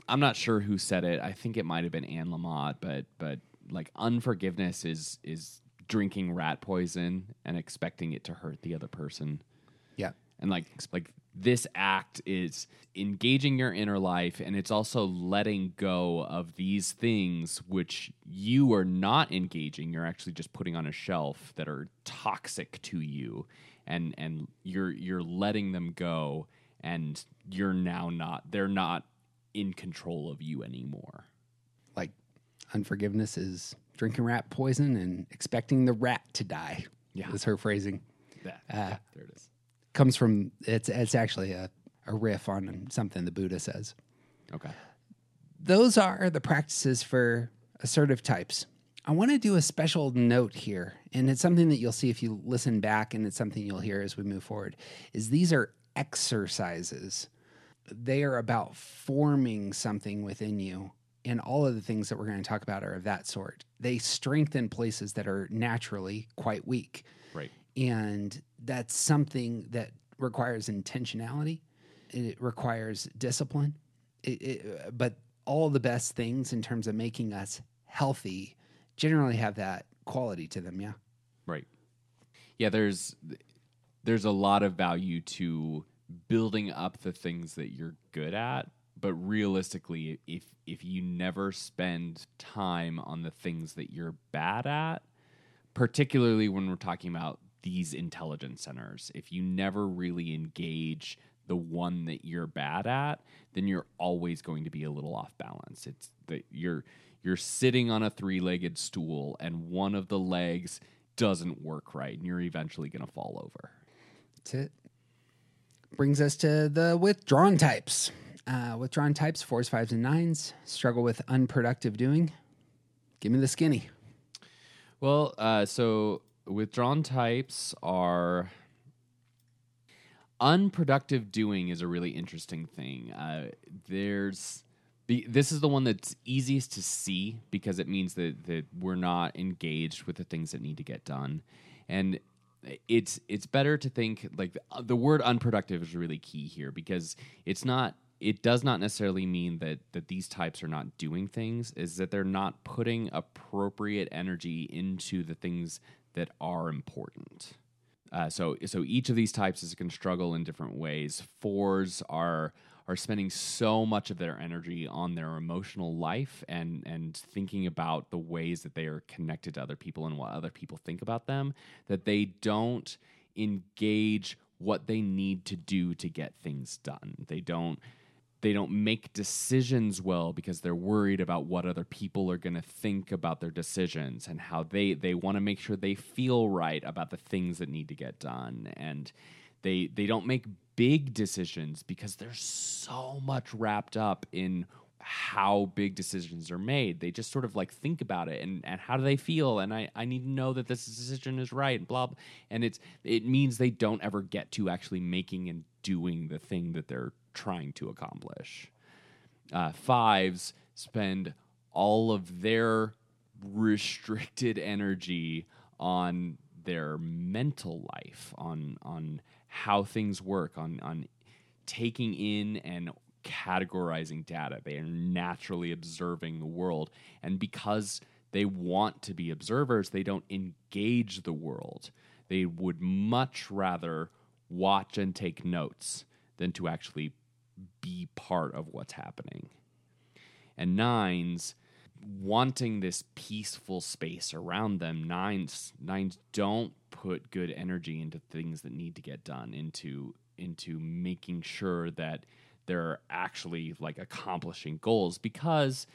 B: I'm not sure who said it. I think it might have been Anne Lamott, but but like unforgiveness is is drinking rat poison and expecting it to hurt the other person.
A: yeah.
B: and like like this act is engaging your inner life and it's also letting go of these things which you are not engaging you're actually just putting on a shelf that are toxic to you and and you're you're letting them go and you're now not they're not in control of you anymore
A: like unforgiveness is drinking rat poison and expecting the rat to die.
B: Yeah.
A: is her phrasing.
B: that
A: Ah.
B: there it is
A: Comes from it's it's actually a, a riff on something the Buddha says.
B: okay
A: Those are the practices for assertive types. I want to do a special note here, and it's something that you'll see if you listen back, and it's something you'll hear as we move forward. Is these are exercises. They are about forming something within you, and all of the things that we're going to talk about are of that sort. They strengthen places that are naturally quite weak,
B: right
A: and that's something that requires intentionality. It requires discipline, it, it, but all the best things in terms of making us healthy generally have that quality to them. Yeah.
B: Right. Yeah, there's there's a lot of value to building up the things that you're good at, but realistically if if you never spend time on the things that you're bad at, particularly when we're talking about these intelligence centers, if you never really engage the one that you're bad at, then you're always going to be a little off balance. It's that you're you're sitting on a three-legged stool and one of the legs doesn't work right and you're eventually going to fall over.
A: That's it. Brings us to the withdrawn types. Uh, withdrawn types, fours, fives, and nines, struggle with unproductive doing. Give me the skinny.
B: Well, uh, so withdrawn types are unproductive doing is a really interesting thing. Uh, there's the, this is the one that's easiest to see because it means that, that we're not engaged with the things that need to get done, and it's it's better to think like the, word unproductive is really key here because it's not it does not necessarily mean that that these types are not doing things is that they're not putting appropriate energy into the things that are important. Uh, so so each of these types is going to struggle in different ways. Fours are are spending so much of their energy on their emotional life and and thinking about the ways that they are connected to other people and what other people think about them that they don't engage what they need to do to get things done. They don't they don't make decisions well because they're worried about what other people are going to think about their decisions and how they they want to make sure they feel right about the things that need to get done. And they they don't make big decisions because they're so much wrapped up in how big decisions are made. They just sort of like think about it and, and how do they feel and I, I need to know that this decision is right and blah, blah and it's it means they don't ever get to actually making and doing the thing that they're trying to accomplish. Uh, fives spend all of their restricted energy on their mental life, on on how things work, on on taking in and categorizing data. They are naturally observing the world, and because they want to be observers, they don't engage the world. They would much rather watch and take notes than to actually be part of what's happening. And nines wanting this peaceful space around them nines nines don't put good energy into things that need to get done into into making sure that they're actually like accomplishing goals because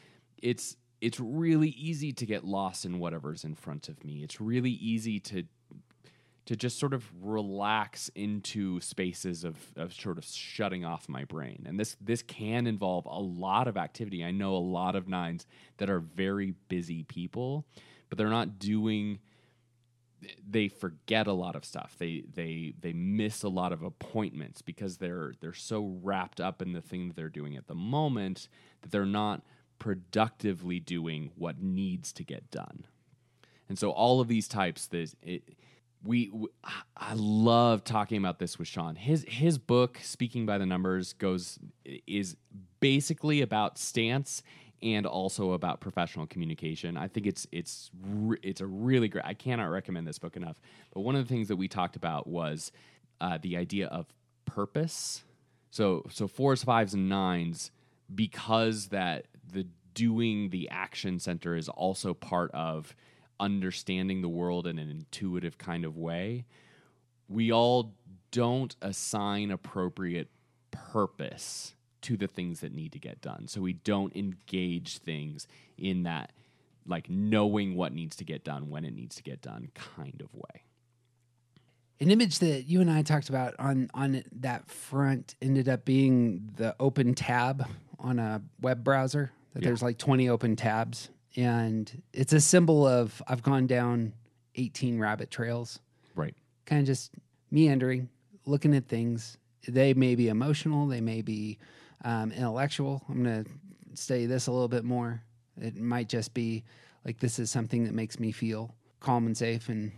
B: it's it's really easy to get lost in whatever's in front of me. It's really easy to to just sort of relax into spaces of, of sort of shutting off my brain. And this this can involve a lot of activity. I know a lot of nines that are very busy people, but they're not doing they forget a lot of stuff. They they they miss a lot of appointments because they're they're so wrapped up in the thing that they're doing at the moment that they're not productively doing what needs to get done. And so all of these types, there's it, we, we I love talking about this with Sean. His his book Speaking by the Numbers goes is basically about stance and also about professional communication. I think it's it's re- it's a really great. I cannot recommend this book enough. But one of the things that we talked about was uh, the idea of purpose. So so fours, fives, and nines because that the doing the action center is also part of understanding the world in an intuitive kind of way, we all don't assign appropriate purpose to the things that need to get done. So we don't engage things in that, like knowing what needs to get done when it needs to get done kind of way.
A: An image that you and I talked about on on that front ended up being the open tab on a web browser. That
B: Yeah.
A: there's like 20 open tabs, and it's a symbol of I've gone down 18 rabbit trails,
B: Right.
A: kind of just meandering, looking at things. They may be emotional, they may be um, intellectual. I'm gonna study this a little bit more. It might just be like this is something that makes me feel calm and safe and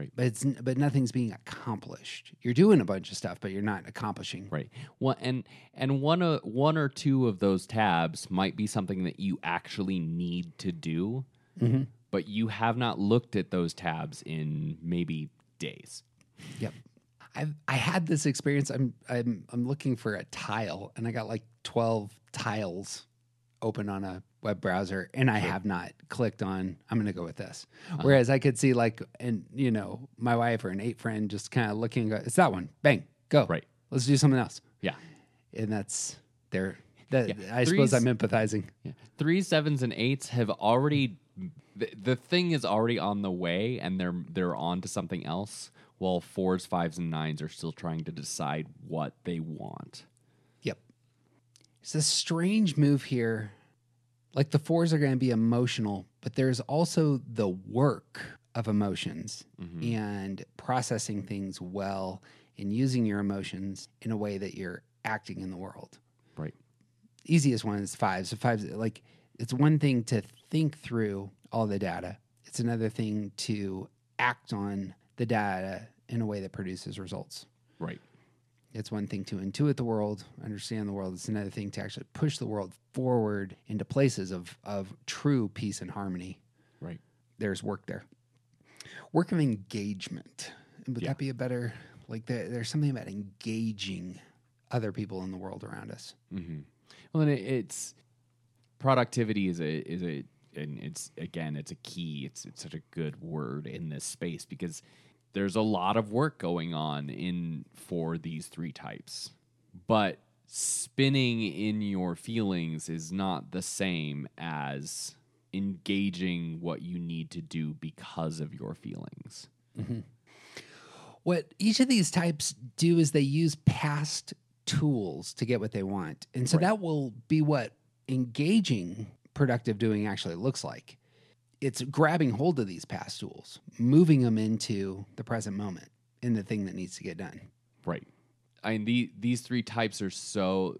B: Right.
A: but it's but nothing's being accomplished. You're doing a bunch of stuff, but you're not accomplishing.
B: Right. One and and one uh, one or two of those tabs might be something that you actually need to do, but you have not looked at those tabs in maybe days.
A: Yep. I've I had this experience. I'm I'm I'm looking for a tile, and I got like twelve tiles open on a web browser, and I have not clicked on. I'm going to go with this. Uh-huh. Whereas I could see like, and you know, my wife or an eight friend just kind of looking. Go, it's that one. Bang, go.
B: Right.
A: Let's do something else.
B: Yeah.
A: And that's there. That
B: Yeah.
A: I suppose I'm empathizing.
B: Yeah. Threes, sevens, and eights have already the, the thing is already on the way, and they're they're on to something else. While fours, fives, and nines are still trying to decide what they want.
A: Yep. It's a strange move here. Like the fours are going to be emotional, but there's also the work of emotions mm-hmm. and processing things well and using your emotions in a way that you're acting in the world.
B: Right.
A: Easiest one is fives. So fives, like it's one thing to think through all the data. It's another thing to act on the data in a way that produces results.
B: Right.
A: It's one thing to intuit the world, understand the world. It's another thing to actually push the world forward into places of, of true peace and harmony.
B: Right.
A: There's work there. Work of engagement. Would
B: Yeah.
A: that be a better, like, there, there's something about engaging other people in the world around us.
B: Mm-hmm. Well, and it, it's productivity is a is a and it's again it's a key. It's it's such a good word in this space because there's a lot of work going on in for these three types, but spinning in your feelings is not the same as engaging what you need to do because of your feelings. Mm-hmm.
A: What each of these types do is they use past tools to get what they want. And so
B: Right.
A: that will be what engaging productive doing actually looks like. It's grabbing hold of these past tools, moving them into the present moment in the thing that needs to get done.
B: Right. I mean, the, these three types are so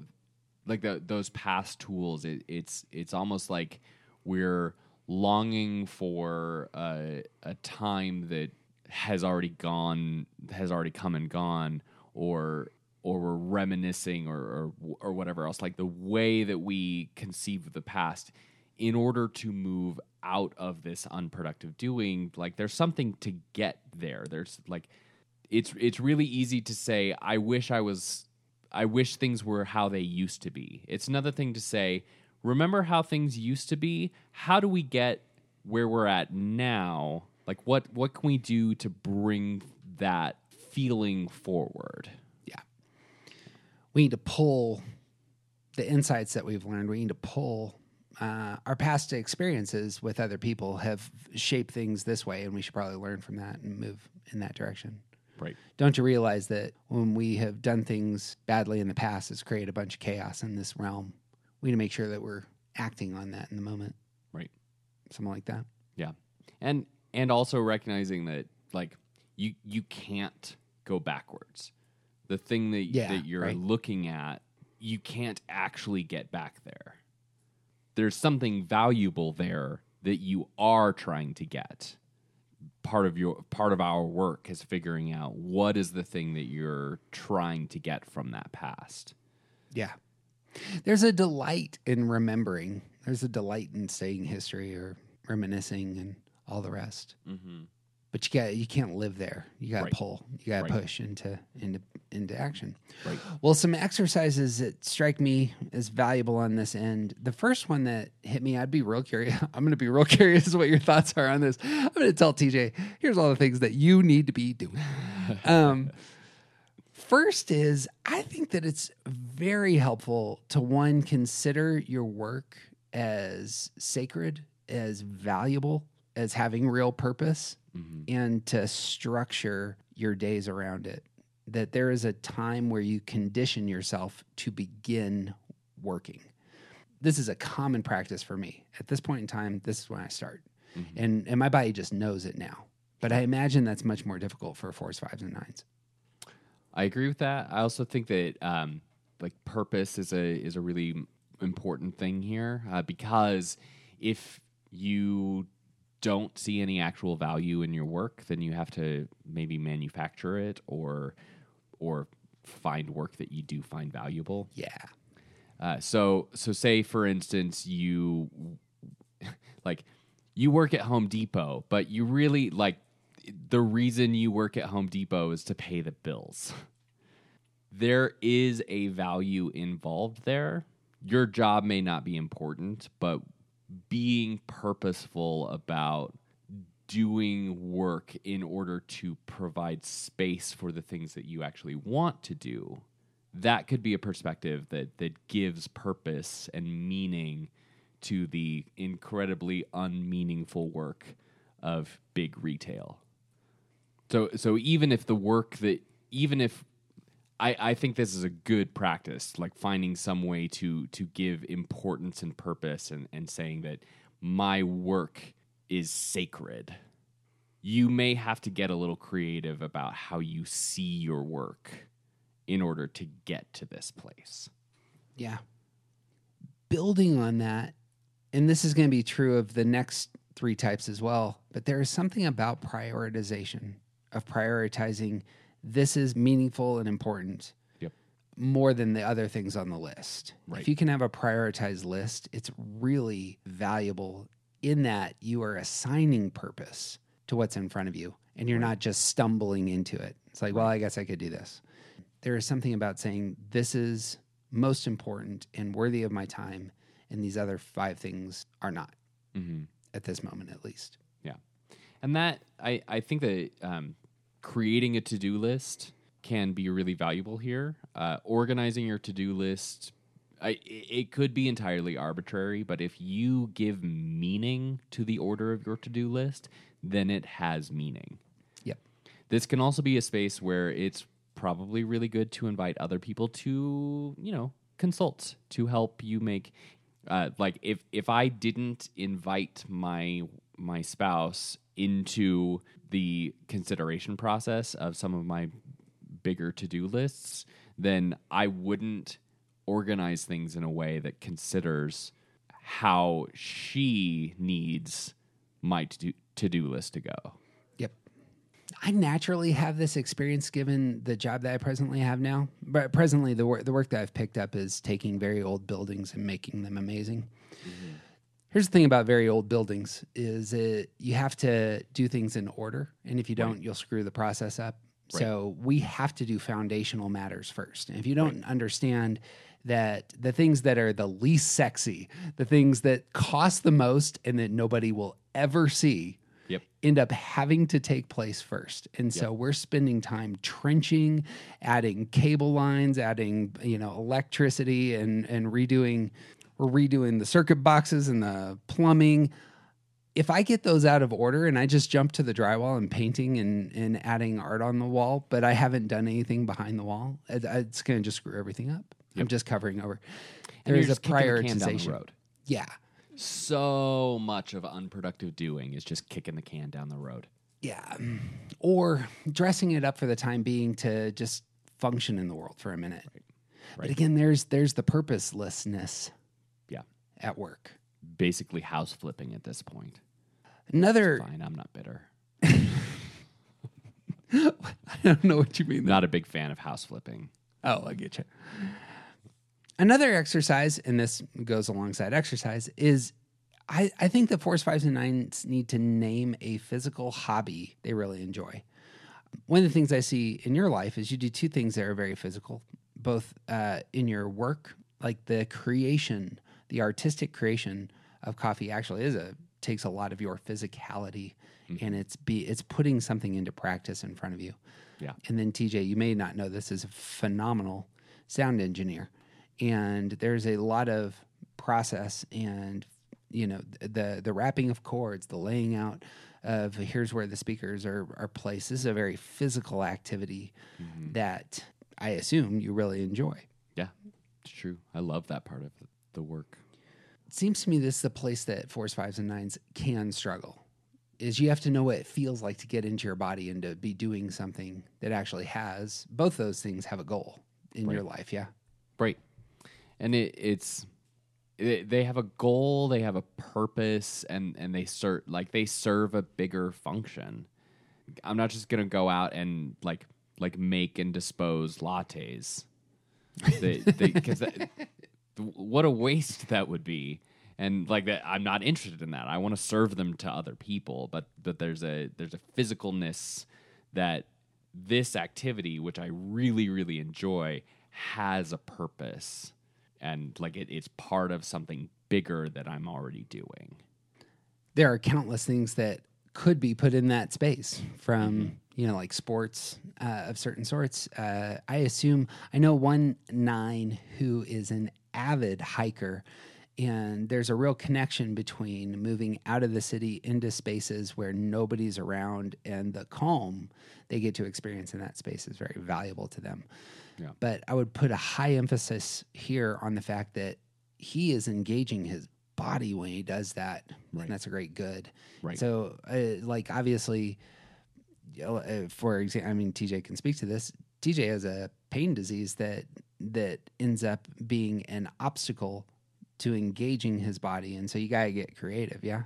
B: like the, those past tools. It, it's it's almost like we're longing for a, a time that has already gone, has already come and gone, or or we're reminiscing or, or or whatever else. Like the way that we conceive of the past, in order to move out of this unproductive doing, like there's something to get there. There's like it's it's really easy to say I wish I was I wish things were how they used to be. It's another thing to say remember how things used to be? How do we get where we're at now? Like what what can we do to bring that feeling forward?
A: Yeah. We need to pull the insights that we've learned. We need to pull uh, our past experiences with other people have shaped things this way, and we should probably learn from that and move in that direction.
B: Right.
A: Don't you realize that when we have done things badly in the past, it's created a bunch of chaos in this realm? We need to make sure that we're acting on that in the moment.
B: Right.
A: Something like that.
B: Yeah. And and also recognizing that like you you can't go backwards. The thing that
A: Yeah,
B: that you're
A: right.
B: looking at, you can't actually get back there. There's something valuable there that you are trying to get. Part of your part of our work is figuring out what is the thing that you're trying to get from that past.
A: Yeah. There's a delight in remembering. There's a delight in saying history or reminiscing and all the rest.
B: Mm-hmm.
A: But you got you can't live there. You got to
B: Right.
A: pull. You got to
B: Right.
A: push into into into action.
B: Right.
A: Well, some exercises that strike me as valuable on this end. The first one that hit me, I'd be real curious. I'm going to be real curious what your thoughts are on this. I'm going to tell TJ, here's all the things that you need to be doing. Um, first is I think that it's very helpful to one consider your work as sacred, as valuable, as having real purpose, and to structure your days around it. That there is a time where you condition yourself to begin working. This is a common practice for me. At this point in time, this is when I start. And and my body just knows it now. But I imagine that's much more difficult for fours, fives, and nines.
B: I agree with that. I also think that um, like purpose is a is a really important thing here uh, because if you don't see any actual value in your work, then you have to maybe manufacture it or or find work that you do find valuable.
A: Yeah.
B: Uh, so so say for instance you like you work at Home Depot, but you really like the reason you work at Home Depot is to pay the bills. There is a value involved there. Your job may not be important, but being purposeful about doing work in order to provide space for the things that you actually want to do that could be a perspective that that gives purpose and meaning to the incredibly unmeaningful work of big retail. So so even if the work that even if I, I think this is a good practice, like finding some way to to give importance and purpose and, and saying that my work is sacred. You may have to get a little creative about how you see your work in order to get to this place.
A: Yeah. Building on that, and this is going to be true of the next three types as well, but there is something about prioritization, of prioritizing this is meaningful and important
B: Yep.
A: more than the other things on the list.
B: Right.
A: If you can have a prioritized list, it's really valuable in that you are assigning purpose to what's in front of you and you're not just stumbling into it. It's like, well, I guess I could do this. There is something about saying this is most important and worthy of my time, and these other five things are not
B: Mm-hmm.
A: at this moment, at least.
B: Yeah, and that I I think that um, creating a to do list can be really valuable here. Uh, organizing your to do list, I, it it could be entirely arbitrary, but if you give meaning to the order of your to do list, then it has meaning.
A: Yep.
B: This can also be a space where it's probably really good to invite other people to, you know, consult to help you make uh, like if if I didn't invite my my spouse into the consideration process of some of my bigger to-do lists, then I wouldn't organize things in a way that considers how she needs my to do list to go.
A: Yep. I naturally have this experience given the job that I presently have now. But presently, the work the work that I've picked up is taking very old buildings and making them amazing. Mm-hmm. Here's the thing about very old buildings is it you have to do things in order, and if you don't, you'll screw the process up. So we have to do foundational matters first. And if you don't understand that the things that are the least sexy, the things that cost the most and that nobody will ever see,
B: Yep.
A: end up having to take place first. And so we're spending time trenching, adding cable lines, adding, you know, electricity and and redoing we're redoing the circuit boxes and the plumbing. If I get those out of order and I just jump to the drywall and painting and, and adding art on the wall, but I haven't done anything behind the wall, it's going to just screw everything up. I'm just covering over.
B: And
A: There is a
B: kicking the can down the
A: prioritization.
B: road.
A: Yeah.
B: So much of unproductive doing is just kicking the can down the road.
A: Yeah. Or dressing it up for the time being to just function in the world for a minute. But
B: Right.
A: again, there's there's the purposelessness
B: Yeah.
A: at work.
B: Basically house flipping at this point.
A: Another
B: Fine, I'm not bitter.
A: I don't know what you mean.
B: Not a big fan of house flipping.
A: Oh, I get you. Another exercise, and this goes alongside exercise, is I, I think the fours, fives, and nines need to name a physical hobby they really enjoy. One of the things I see in your life is you do two things that are very physical, both uh, in your work, like the creation, the artistic creation of coffee actually is a takes a lot of your physicality and it's be it's putting something into practice in front of you.
B: Yeah.
A: And then TJ, you may not know this is a phenomenal sound engineer. And there's a lot of process and you know the the wrapping of cords, the laying out of here's where the speakers are are placed. This is a very physical activity mm-hmm. that I assume you really enjoy.
B: Yeah, it's true. I love that part of the work.
A: It seems to me this is the place that fours, fives, and nines can struggle. Is you have to know what it feels like to get into your body and to be doing something that actually has both those things have a goal in your life. Yeah.
B: Right. And it, it's it, they have a goal, they have a purpose, and and they serve like they serve a bigger function. I'm not just gonna go out and like like make and dispose lattes. Because what a waste that would be. And like that, I'm not interested in that. I want to serve them to other people, but but there's a there's a physicalness that this activity, which I really really enjoy, has a purpose, and like it, it's part of something bigger that I'm already doing.
A: there are countless things that could be put in that space from you know like sports uh, of certain sorts. Uh, i assume i know one nine who is an avid hiker and there's a real connection between moving out of the city into spaces where nobody's around and the calm they get to experience in that space is very valuable to them
B: Yeah.
A: but i would put a high emphasis here on the fact that he is engaging his body when he does that
B: Right.
A: and that's a great good
B: Right.
A: so uh, like obviously you know, uh, for example i mean tj can speak to this tj has a pain disease that that ends up being an obstacle to engaging his body and so you got to get creative yeah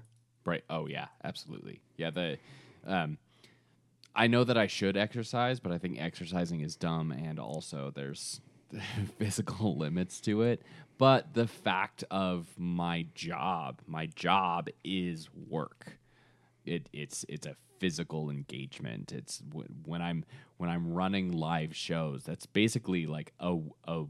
B: Right. Oh yeah, absolutely. Yeah, the um I know that I should exercise, but I think exercising is dumb and also there's physical limits to it. But the fact of my job, my job is work. It it's it's a physical engagement. It's w- when I'm when I'm running live shows. That's basically like a a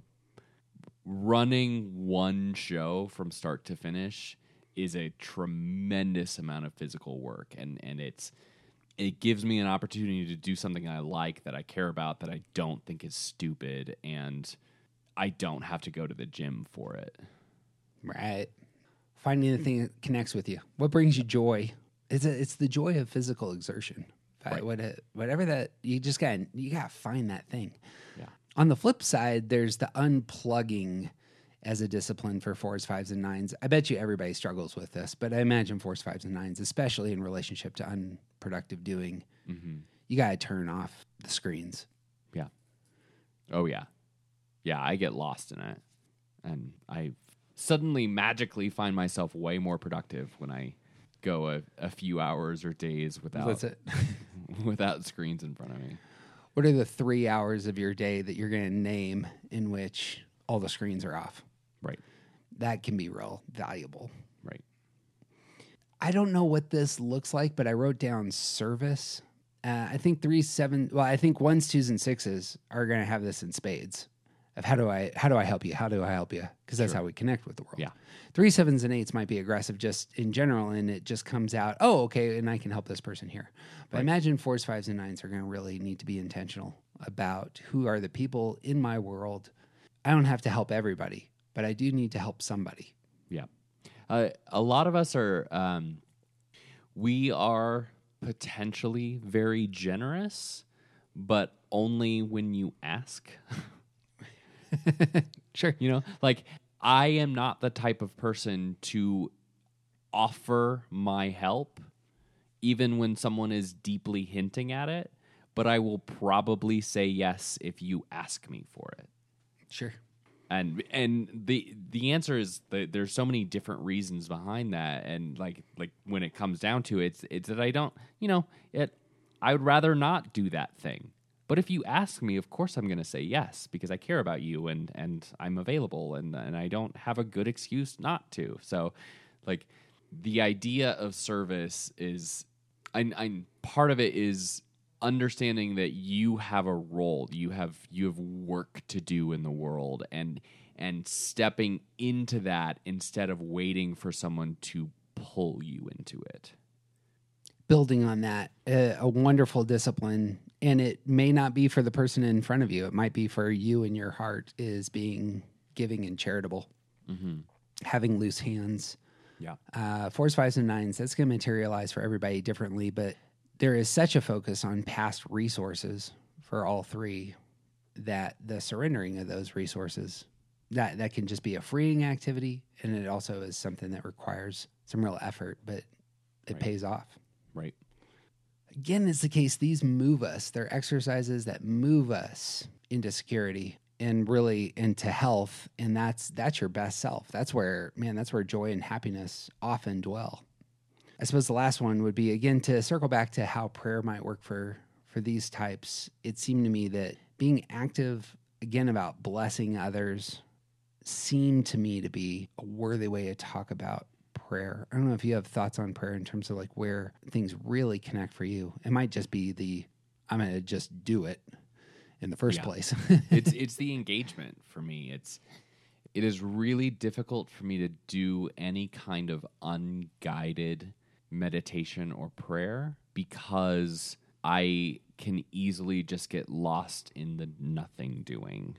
B: running one show from start to finish is a tremendous amount of physical work and and it's it gives me an opportunity to do something I like that I care about that I don't think is stupid and I don't have to go to the gym for it.
A: right finding the thing that connects with you what brings you joy it's a, it's the joy of physical exertion right. what it, whatever that you just got you got to find that thing
B: Yeah.
A: On the flip side, there's the unplugging as a discipline for fours, fives, and nines. I bet you everybody struggles with this, but I imagine fours, fives, and nines, especially in relationship to unproductive doing, mm-hmm. you got to turn off the screens.
B: Yeah. Oh yeah. Yeah, I get lost in it. and I suddenly magically find myself way more productive when I go a, a few hours or days without without screens in front of me.
A: What are the three hours of your day that you're going to name in which all the screens are off?
B: Right,
A: That can be real valuable.
B: right.
A: I don't know what this looks like, but I wrote down service. Uh, I think three, seven. Well, I think ones, twos, and sixes are going to have this in spades. Of how do I how do I help you? How do I help you? Because that's how we connect with the world.
B: Yeah.
A: Three, sevens, and eights might be aggressive just in general, and it just comes out. Oh, okay, and I can help this person here. But I imagine fours, fives, and nines are going to really need to be intentional about who are the people in my world. I don't have to help everybody, but I do need to help somebody.
B: Yeah. Uh, a lot of us are, um, we are potentially very generous, but only when you ask.
A: Sure.
B: You know, like I am not the type of person to offer my help, even when someone is deeply hinting at it, but I will probably say yes if you ask me for it
A: Sure.
B: And and the the answer is that there's so many different reasons behind that. And like like when it comes down to it it's, it's that i don't you know it i would rather not do that thing. But if you ask me of course i'm going to say yes because i care about you and and i'm available and and i don't have a good excuse not to. So like the idea of service is I, I part of it is understanding that you have a role you have you have work to do in the world and and stepping into that instead of waiting for someone to pull you into it.
A: Building on that uh, a wonderful discipline and it may not be for the person in front of you it might be for you and your heart is being giving and charitable.
B: Mm-hmm.
A: having loose hands.
B: Yeah.
A: Uh, fours fives and nines that's going to materialize for everybody differently but there is such a focus on past resources for all three that the surrendering of those resources that that can just be a freeing activity and it also is something that requires some real effort but it
B: Right.
A: pays off.
B: Right.
A: Again is the case these move us. They're exercises that move us into security and really into health and that's that's your best self. That's where man that's where joy and happiness often dwell i suppose the last one would be again to circle back to how prayer might work for for these types it seemed to me that being active again about blessing others seemed to me to be a worthy way to talk about prayer. I don't know if you have thoughts on prayer in terms of like where things really connect for you. It might just be the I'm going to just do it in the first
B: Yeah.
A: place.
B: it's it's the engagement for me. It's it is really difficult for me to do any kind of unguided meditation or prayer because I can easily just get lost in the nothing doing.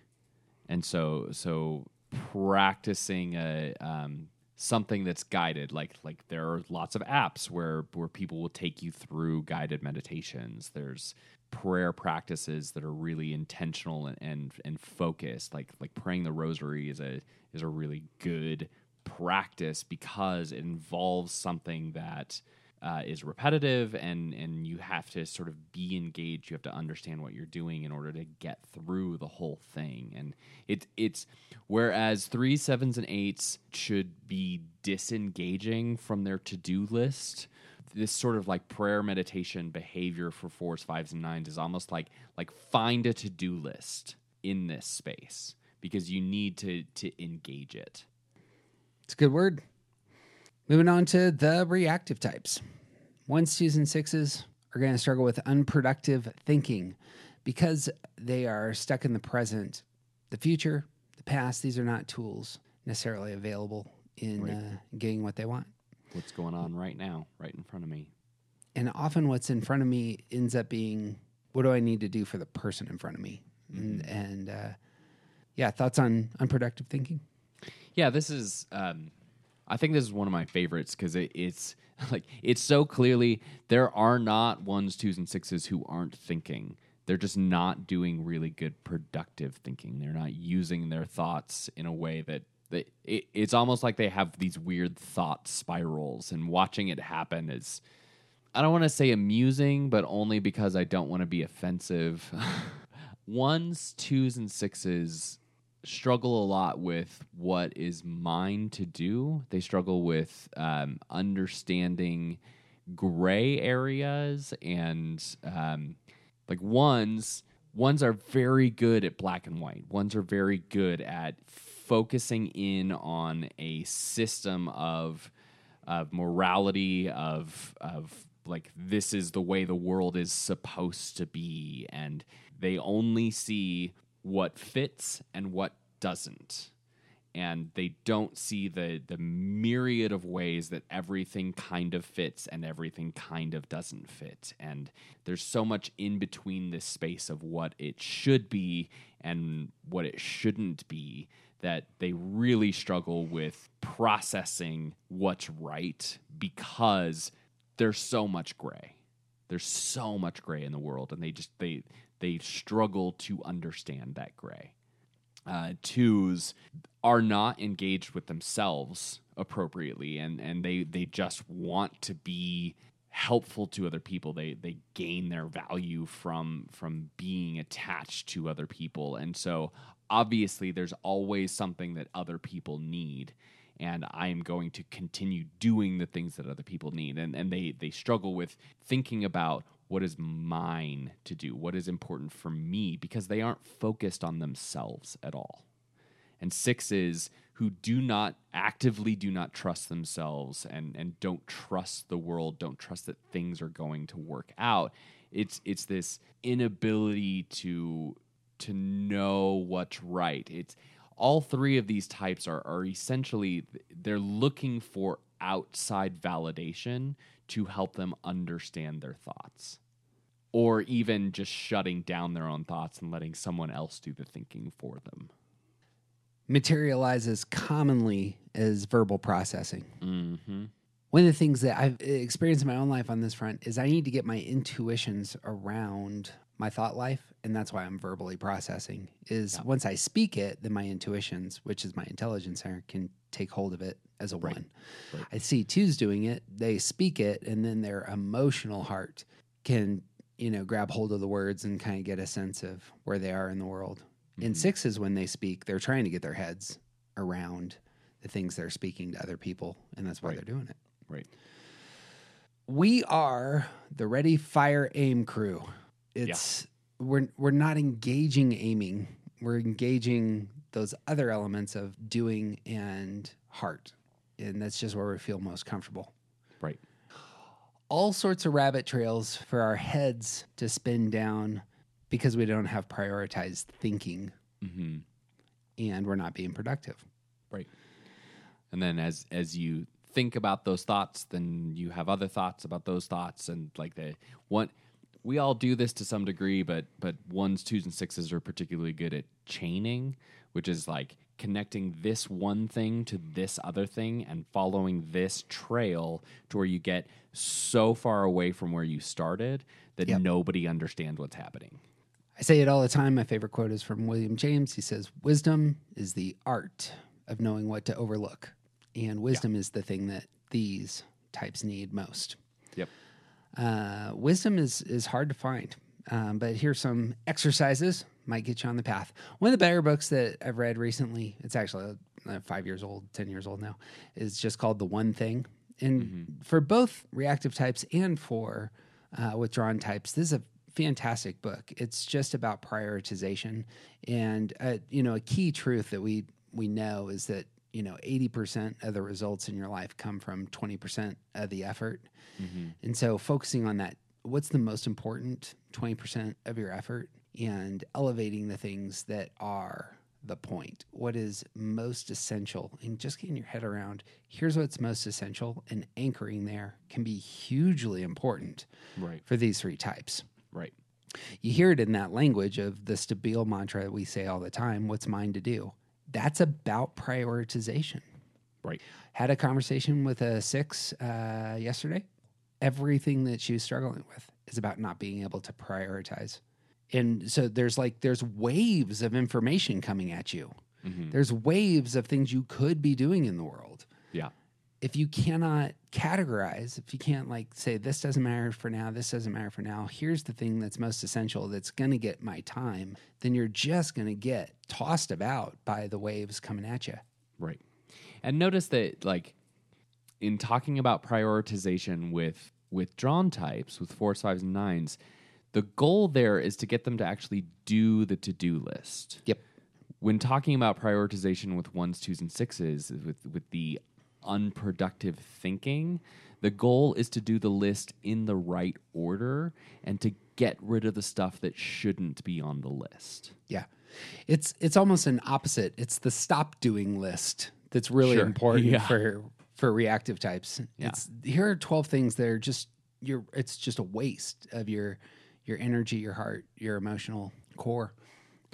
B: And so so practicing a um, something that's guided like like there are lots of apps where where people will take you through guided meditations there's prayer practices that are really intentional and and, and focused like like praying the rosary is a is a really good practice because it involves something that uh, is repetitive and and you have to sort of be engaged. You have to understand what you're doing in order to get through the whole thing. And it it's whereas three sevens and eights should be disengaging from their to do list. This sort of like prayer meditation behavior for fours, fives, and nines is almost like like find a to do list in this space because you need to to engage it.
A: It's a good word. Moving on to the reactive types. Ones, twos, and sixes are going to struggle with unproductive thinking because they are stuck in the present. The future, the past, these are not tools necessarily available in
B: Right.
A: uh, getting what they want.
B: What's going on right now, right in front of me?
A: And often what's in front of me ends up being what do I need to do for the person in front of me? And, and uh, yeah, thoughts on unproductive thinking?
B: Yeah, this is. Um, I think this is one of my favorites because it, it's like it's so clearly there are not ones, twos, and sixes who aren't thinking. They're just not doing really good productive thinking. They're not using their thoughts in a way that that it, it's almost like they have these weird thought spirals, and watching it happen is. I don't want to say amusing, but only because I don't want to be offensive. Ones, twos, and sixes struggle a lot with what is mine to do. They struggle with um, understanding gray areas and um, like ones. Ones are very good at black and white. Ones are very good at focusing in on a system of of morality of of like this is the way the world is supposed to be and they only see what fits and what doesn't. And they don't see the the myriad of ways that everything kind of fits and everything kind of doesn't fit. And there's so much in between this space of what it should be and what it shouldn't be that they really struggle with processing what's right because there's so much gray. There's so much gray in the world and they just they they struggle to understand that gray. Uh, twos are not engaged with themselves appropriately and and they they just want to be helpful to other people. They they gain their value from from being attached to other people. And so obviously there's always something that other people need and I am going to continue doing the things that other people need. And and they they struggle with thinking about what is mine to do? What is important for me? Because they aren't focused on themselves at all. And sixes who do not actively do not trust themselves and and don't trust the world don't trust that things are going to work out. It's it's this inability to to know what's right. It's all three of these types are are essentially they're looking for outside validation to help them understand their thoughts or even just shutting down their own thoughts and letting someone else do the thinking for them
A: materializes commonly as verbal processing.
B: mm-hmm.
A: One of the things that I've experienced in my own life on this front is I need to get my intuitions around my thought life, and that's why I'm verbally processing. Is once I speak it, then my intuitions, which is my intelligence center, can take hold of it as a one.
B: Right.
A: I see twos doing it; they speak it, and then their emotional heart can, you know, grab hold of the words and kind of get a sense of where they are in the world. In mm-hmm. sixes, when they speak, they're trying to get their heads around the things they're speaking to other people, and that's why
B: Right.
A: they're doing it.
B: right
A: We are the Ready Fire Aim crew. It's we're we're not engaging aiming. We're engaging those other elements of doing and heart. And that's just where we feel most comfortable.
B: right
A: All sorts of rabbit trails for our heads to spin down because we don't have prioritized thinking
B: mm-hmm.
A: and we're not being productive.
B: Right. And then as as you think about those thoughts, then you have other thoughts about those thoughts and like the one we all do this to some degree, but but ones, twos, and sixes are particularly good at chaining, which is like connecting this one thing to this other thing and following this trail to where you get so far away from where you started that
A: Yep.
B: nobody understands what's happening.
A: I say it all the time. My favorite quote is from William James. He says, Wisdom is the art of knowing what to overlook. And wisdom is the thing that these types need most.
B: Yep.
A: Uh, wisdom is, is hard to find. Um, but here's some exercises, might get you on the path. One of the better books that I've read recently, it's actually uh, five years old, 10 years old now, is just called The One Thing. And for both reactive types and for uh, withdrawn types, this is a fantastic book. It's just about prioritization. And, uh, you know, a key truth that we, we know is that, you know, 80% of the results in your life come from 20% of the effort. And so focusing on that, what's the most important 20% of your effort and elevating the things that are the point. What is most essential and just getting your head around here's what's most essential and anchoring there can be hugely important
B: Right.
A: for these three types.
B: Right.
A: You hear it in that language of the stabile mantra that we say all the time what's mine to do? That's about prioritization.
B: Right.
A: Had a conversation with a six uh, yesterday. Everything that she was struggling with is about not being able to prioritize. And so there's like, there's waves of information coming at you.
B: Mhm.
A: There's waves of things you could be doing in the world.
B: Yeah.
A: if you cannot categorize, if you can't like say this doesn't matter for now, this doesn't matter for now, here's the thing that's most essential that's going to get my time, then you're just going to get tossed about by the waves coming at you.
B: Right. And notice that like in talking about prioritization with with drawn types, with fours, fives, and nines, the goal there is to get them to actually do the to-do list.
A: Yep.
B: When talking about prioritization with ones, twos, and sixes, with with the unproductive thinking, the goal is to do the list in the right order and to get rid of the stuff that shouldn't be on the list.
A: Yeah. It's it's almost an opposite. It's the stop doing list that's really
B: Sure.
A: important
B: Yeah.
A: for for reactive types.
B: Yeah.
A: It's here are 12 things that are just your it's just a waste of your your energy, your heart, your emotional core.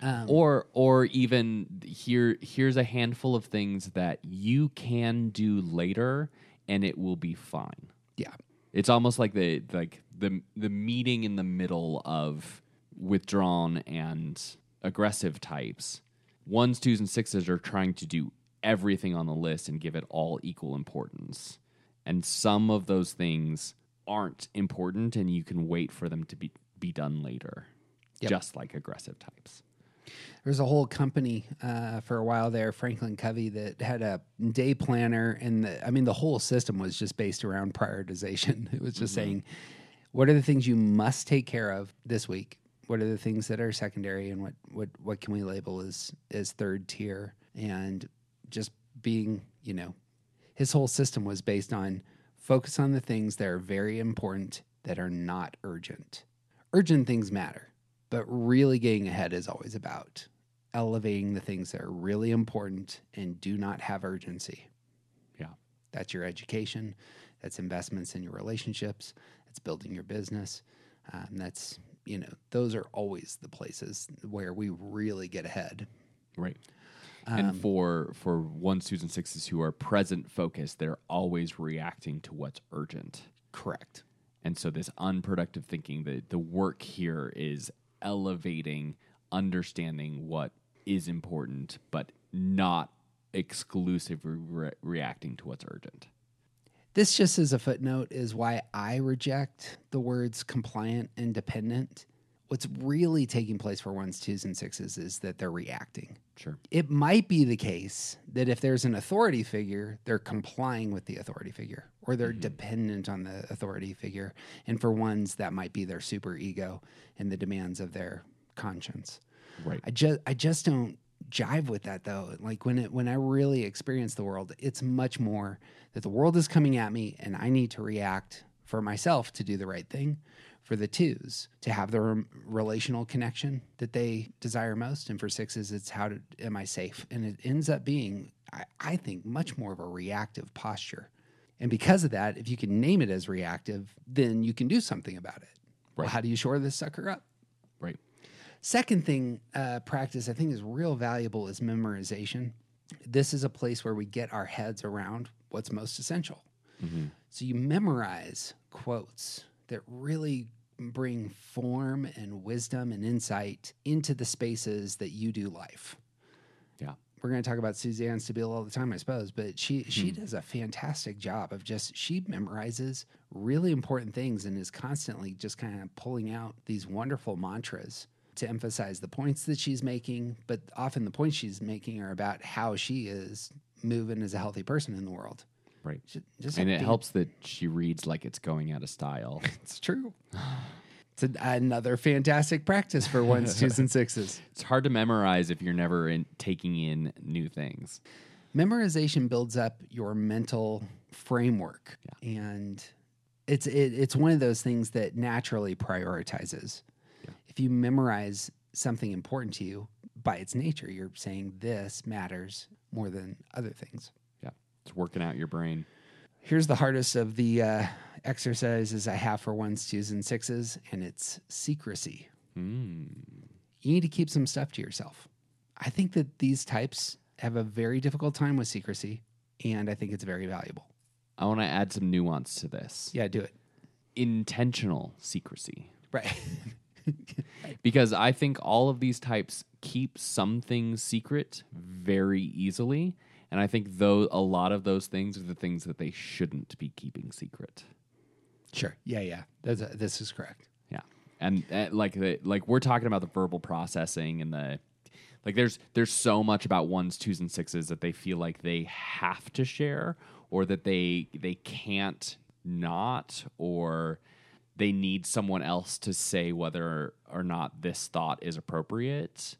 A: Um,
B: or or even here here's a handful of things that you can do later and it will be fine
A: yeah.
B: it's almost like the like the the meeting in the middle of withdrawn and aggressive types ones twos and sixes are trying to do everything on the list and give it all equal importance and some of those things aren't important and you can wait for them to be be done later
A: Yep.
B: just like aggressive types
A: There was a whole company uh, for a while there, Franklin Covey, that had a day planner, and the, I mean the whole system was just based around prioritization. It was just saying, what are the things you must take care of this week? What are the things that are secondary, and what what what can we label as as third tier? And just being, you know, his whole system was based on focus on the things that are very important that are not urgent. Urgent things matter, but really getting ahead is always about elevating the things that are really important and do not have urgency.
B: yeah
A: That's your education, that's investments in your relationships, that's building your business. Um, that's, you know, those are always the places where we really get ahead.
B: Right.
A: Um,
B: and for for twos, and sixes who are present focused, they're always reacting to what's urgent.
A: Correct.
B: And so this unproductive thinking, the the work here is elevating understanding what is important, but not exclusively re- reacting to what's urgent.
A: This just as a footnote is why I reject the words compliant and dependent. What's really taking place for ones, twos, and sixes is that they're reacting.
B: Sure.
A: It might be the case that if there's an authority figure, they're complying with the authority figure or they're mm-hmm. dependent on the authority figure. And for ones, that might be their super ego and the demands of their conscience.
B: Right.
A: I just I just don't jive with that though. Like when it when I really experience the world, it's much more that the world is coming at me and I need to react for myself to do the right thing. For the twos to have the rem- relational connection that they desire most, and for sixes, it's how to, am I safe? And it ends up being, I, I think, much more of a reactive posture. And because of that, if you can name it as reactive, then you can do something about it. Well, how do you shore this sucker up?
B: Right.
A: Second thing, uh, practice I think is real valuable is memorization. This is a place where we get our heads around what's most essential. So you memorize quotes that really bring form and wisdom and insight into the spaces that you do life.
B: Yeah.
A: We're going to talk about Suzanne Stabile all the time, I suppose, but she she hmm. does a fantastic job of just she memorizes really important things and is constantly just kind of pulling out these wonderful mantras to emphasize the points that she's making, but often the points she's making are about how she is moving as a healthy person in the world.
B: Right.
A: Ju- Just
B: And it helps that she reads like it's going out of style.
A: It's true. It's a, another fantastic practice for ones, twos, and sixes.
B: it's hard to memorize if you're never in, taking in new things.
A: memorization builds up your mental framework and it's it, it's one of those things that naturally prioritizes if you memorize something important to you by its nature you're saying this matters more than other things
B: Yeah. It's working out your brain.
A: here's the hardest of the uh, exercises i have for ones twos and sixes and it's secrecy
B: Mm.
A: you need to keep some stuff to yourself. I think that these types have a very difficult time with secrecy, and I think it's very valuable.
B: I want to add some nuance to this.
A: Yeah, do it.
B: Intentional secrecy.
A: Right.
B: Because I think all of these types keep some things secret very easily, And I think though a lot of those things are the things that they shouldn't be keeping secret.
A: Sure. Yeah, yeah. That's this is correct.
B: Yeah, and uh, like the like we're talking about the verbal processing and the like. There's there's so much about ones, twos, and sixes that they feel like they have to share, or that they they can't not, or they need someone else to say whether or not this thought is appropriate.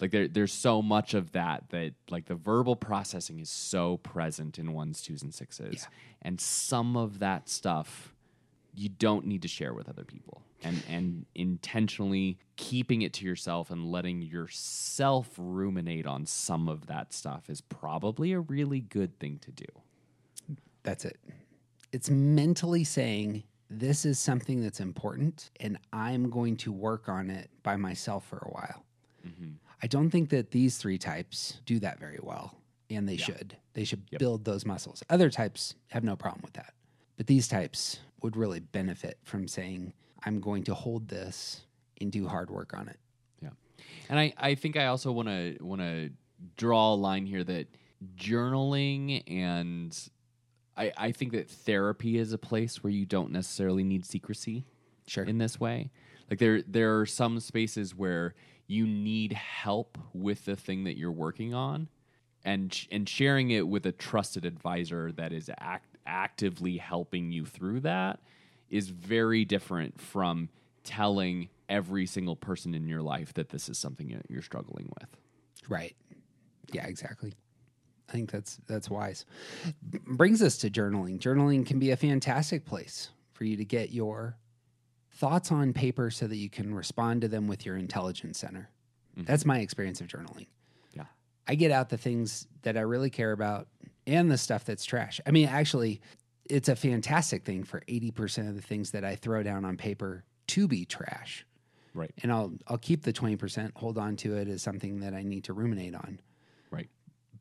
B: Like there, there's so much of that that like the verbal processing is so present in ones, twos, and sixes,
A: Yeah.
B: and some of that stuff you don't need to share with other people and and intentionally keeping it to yourself and letting yourself ruminate on some of that stuff is probably a really good thing to do
A: That's it. It's mentally saying this is something that's important and I'm going to work on it by myself for a while. Mm-hmm. I don't think that these three types do that very well, and they should. They should build those muscles. Other types have no problem with that. But these types would really benefit from saying, I'm going to hold this and do hard work on it.
B: Yeah, and I, I think I also want to want to draw a line here that journaling and I, I think that therapy is a place where you don't necessarily need secrecy.
A: Sure.
B: In this way, like there there are some spaces where you need help with the thing that you're working on, and and sharing it with a trusted advisor that is act- actively helping you through that is very different from telling every single person in your life that this is something you're struggling with.
A: Right. Yeah, exactly. I think that's that's wise. Brings us to journaling. Journaling can be a fantastic place for you to get your thoughts on paper so that you can respond to them with your intelligence center. Mm-hmm. That's my experience of journaling.
B: Yeah.
A: I get out the things that I really care about and the stuff that's trash. I mean, actually, it's a fantastic thing for 80% of the things that I throw down on paper to be trash.
B: Right.
A: And I'll I'll keep the 20%, hold on to it as something that I need to ruminate on.
B: Right.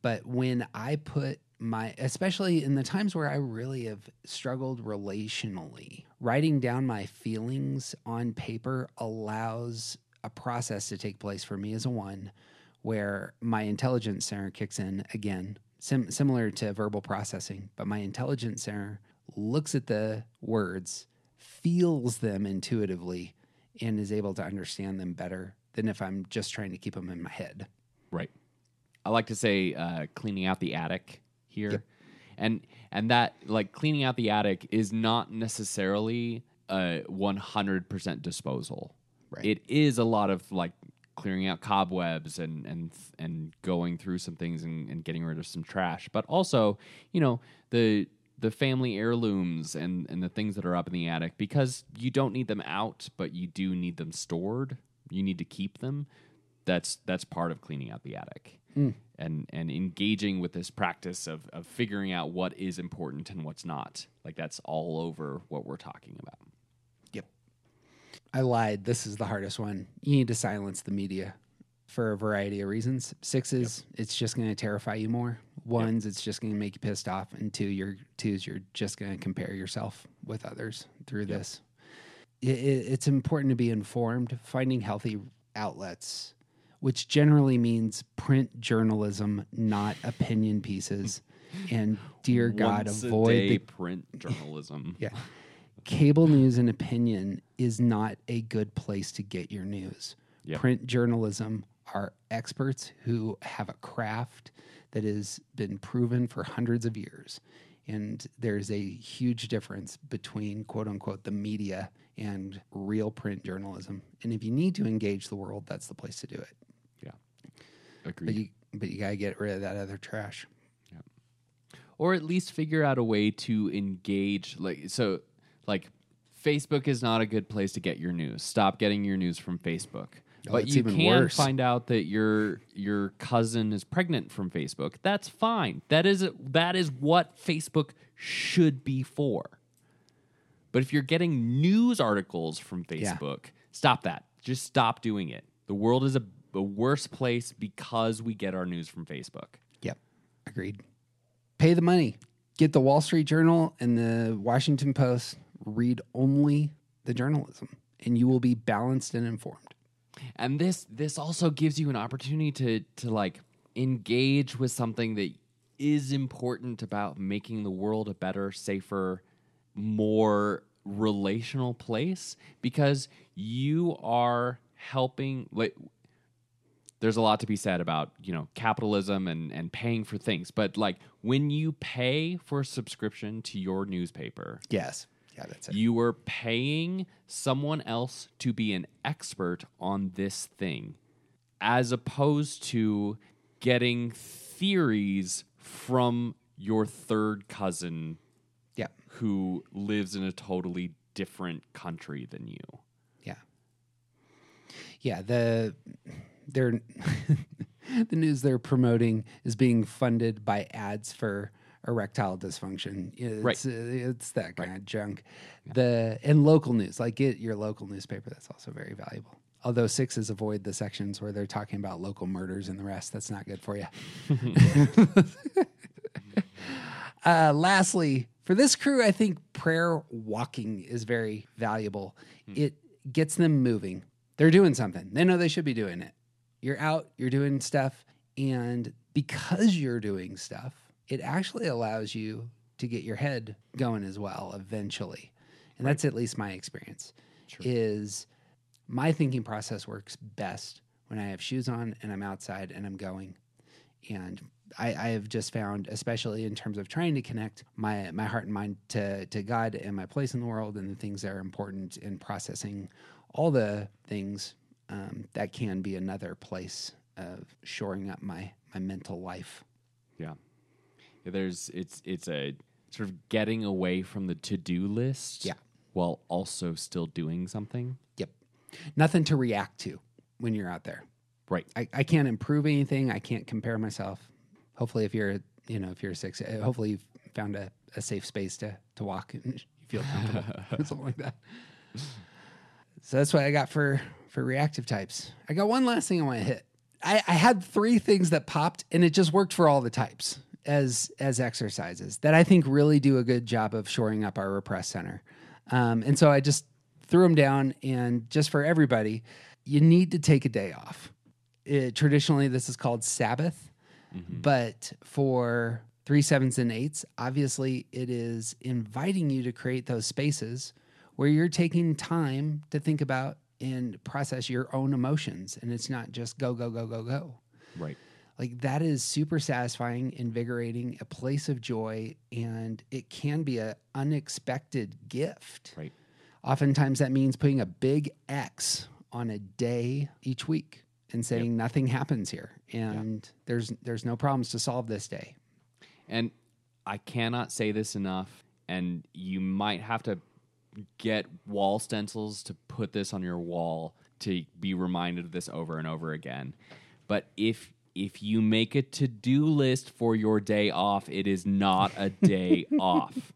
A: But when I put my, especially in the times where I really have struggled relationally, writing down my feelings on paper allows a process to take place for me as a one where my intelligence center kicks in again, sim- similar to verbal processing, but my intelligence center looks at the words, feels them intuitively, and is able to understand them better than if I'm just trying to keep them in my head.
B: Right. I like to say uh, cleaning out the attic here, and and that like cleaning out the attic is not necessarily a one hundred percent disposal.
A: Right.
B: It is a lot of like clearing out cobwebs and and and going through some things and, and getting rid of some trash, but also you know the the family heirlooms and and the things that are up in the attic because you don't need them out, but you do need them stored. You need to keep them that's that's part of cleaning out the attic and and engaging with this practice of of figuring out what is important and what's not like that's all over what we're talking about
A: Yep. I lied. This is the hardest one. You need to silence the media for a variety of reasons. Sixes, it's just going to terrify you more. Ones, it's just going to make you pissed off. And two, you're twos, you're just going to compare yourself with others through this. It, it, it's important to be informed. Finding healthy outlets, which generally means print journalism, not opinion pieces. And dear God,
B: Once
A: avoid
B: day
A: the
B: print journalism
A: yeah. Cable news and opinion is not a good place to get your news.
B: Yep.
A: Print journalism are experts who have a craft that has been proven for hundreds of years. And there's a huge difference between quote unquote the media and real print journalism. And if you need to engage the world, that's the place to do it.
B: Yeah
A: But you but you gotta get rid of that other trash.
B: or at least figure out a way to engage like so like facebook is not a good place to get your news. Stop getting your news from facebook.
A: Oh,
B: but you
A: even
B: can
A: worse.
B: find out that your your cousin is pregnant from facebook. That's fine. That is that is what facebook should be for. But if you're getting news articles from
A: Yeah.
B: facebook stop that. Just stop doing it. The world is a, a worst place because we get our news from facebook
A: Yep. Agreed. Pay the money. Get the Wall Street Journal and the Washington Post. Read only the journalism, and you will be balanced and informed.
B: and this this also gives you an opportunity to to like engage with something that is important about making the world a better, safer, more relational place because you are helping like there's a lot to be said about you know capitalism and and paying for things but like when you pay for a subscription to your newspaper
A: Yes. Yeah, that's it.
B: you are paying someone else to be an expert on this thing as opposed to getting theories from your third cousin
A: Yeah.
B: who lives in a totally different country than you.
A: Yeah. Yeah, the they're the news they're promoting is being funded by ads for erectile dysfunction. It's,
B: Right.
A: uh, it's that kind of junk. The and local news, like get your local newspaper. That's also very valuable. Although sixes avoid the sections where they're talking about local murders and the rest. That's not good for you. Uh, lastly, for this crew, I think prayer walking is very valuable. It gets them moving. They're doing something. They know they should be doing it. You're out, you're doing stuff, and because you're doing stuff, it actually allows you to get your head going as well eventually. And that's at least my experience. Is my thinking process works best when I have shoes on and I'm outside and I'm going and I, I have just found, especially in terms of trying to connect my my heart and mind to to God and my place in the world and the things that are important in processing all the things um, that can be another place of shoring up my my mental life.
B: Yeah. There's it's it's a sort of getting away from the to-do list
A: Yeah.
B: while also still doing something.
A: Yep, nothing to react to when you're out there.
B: Right.
A: I, I can't improve anything. I can't compare myself. Hopefully, if you're you know if you're six, uh, hopefully you've found a, a safe space to to walk and you feel comfortable, something like that. So that's what I got for for reactive types. I got one last thing I want to hit. I, I had three things that popped, and it just worked for all the types as as exercises that I think really do a good job of shoring up our repressed center. Um, and so I just threw them down, and just for everybody, you need to take a day off. It, traditionally, this is called Sabbath, but for three sevens and eights, obviously, it is inviting you to create those spaces where you're taking time to think about and process your own emotions, and it's not just go go go go go.
B: Right.
A: like that is super satisfying invigorating a place of joy and it can be an unexpected gift.
B: Right.
A: oftentimes that means putting a big x on a day each week and saying nothing happens here and there's there's no problems to solve this day.
B: And I cannot say this enough, and you might have to get wall stencils to put this on your wall to be reminded of this over and over again. But if if you make a to-do list for your day off, it is not a day off.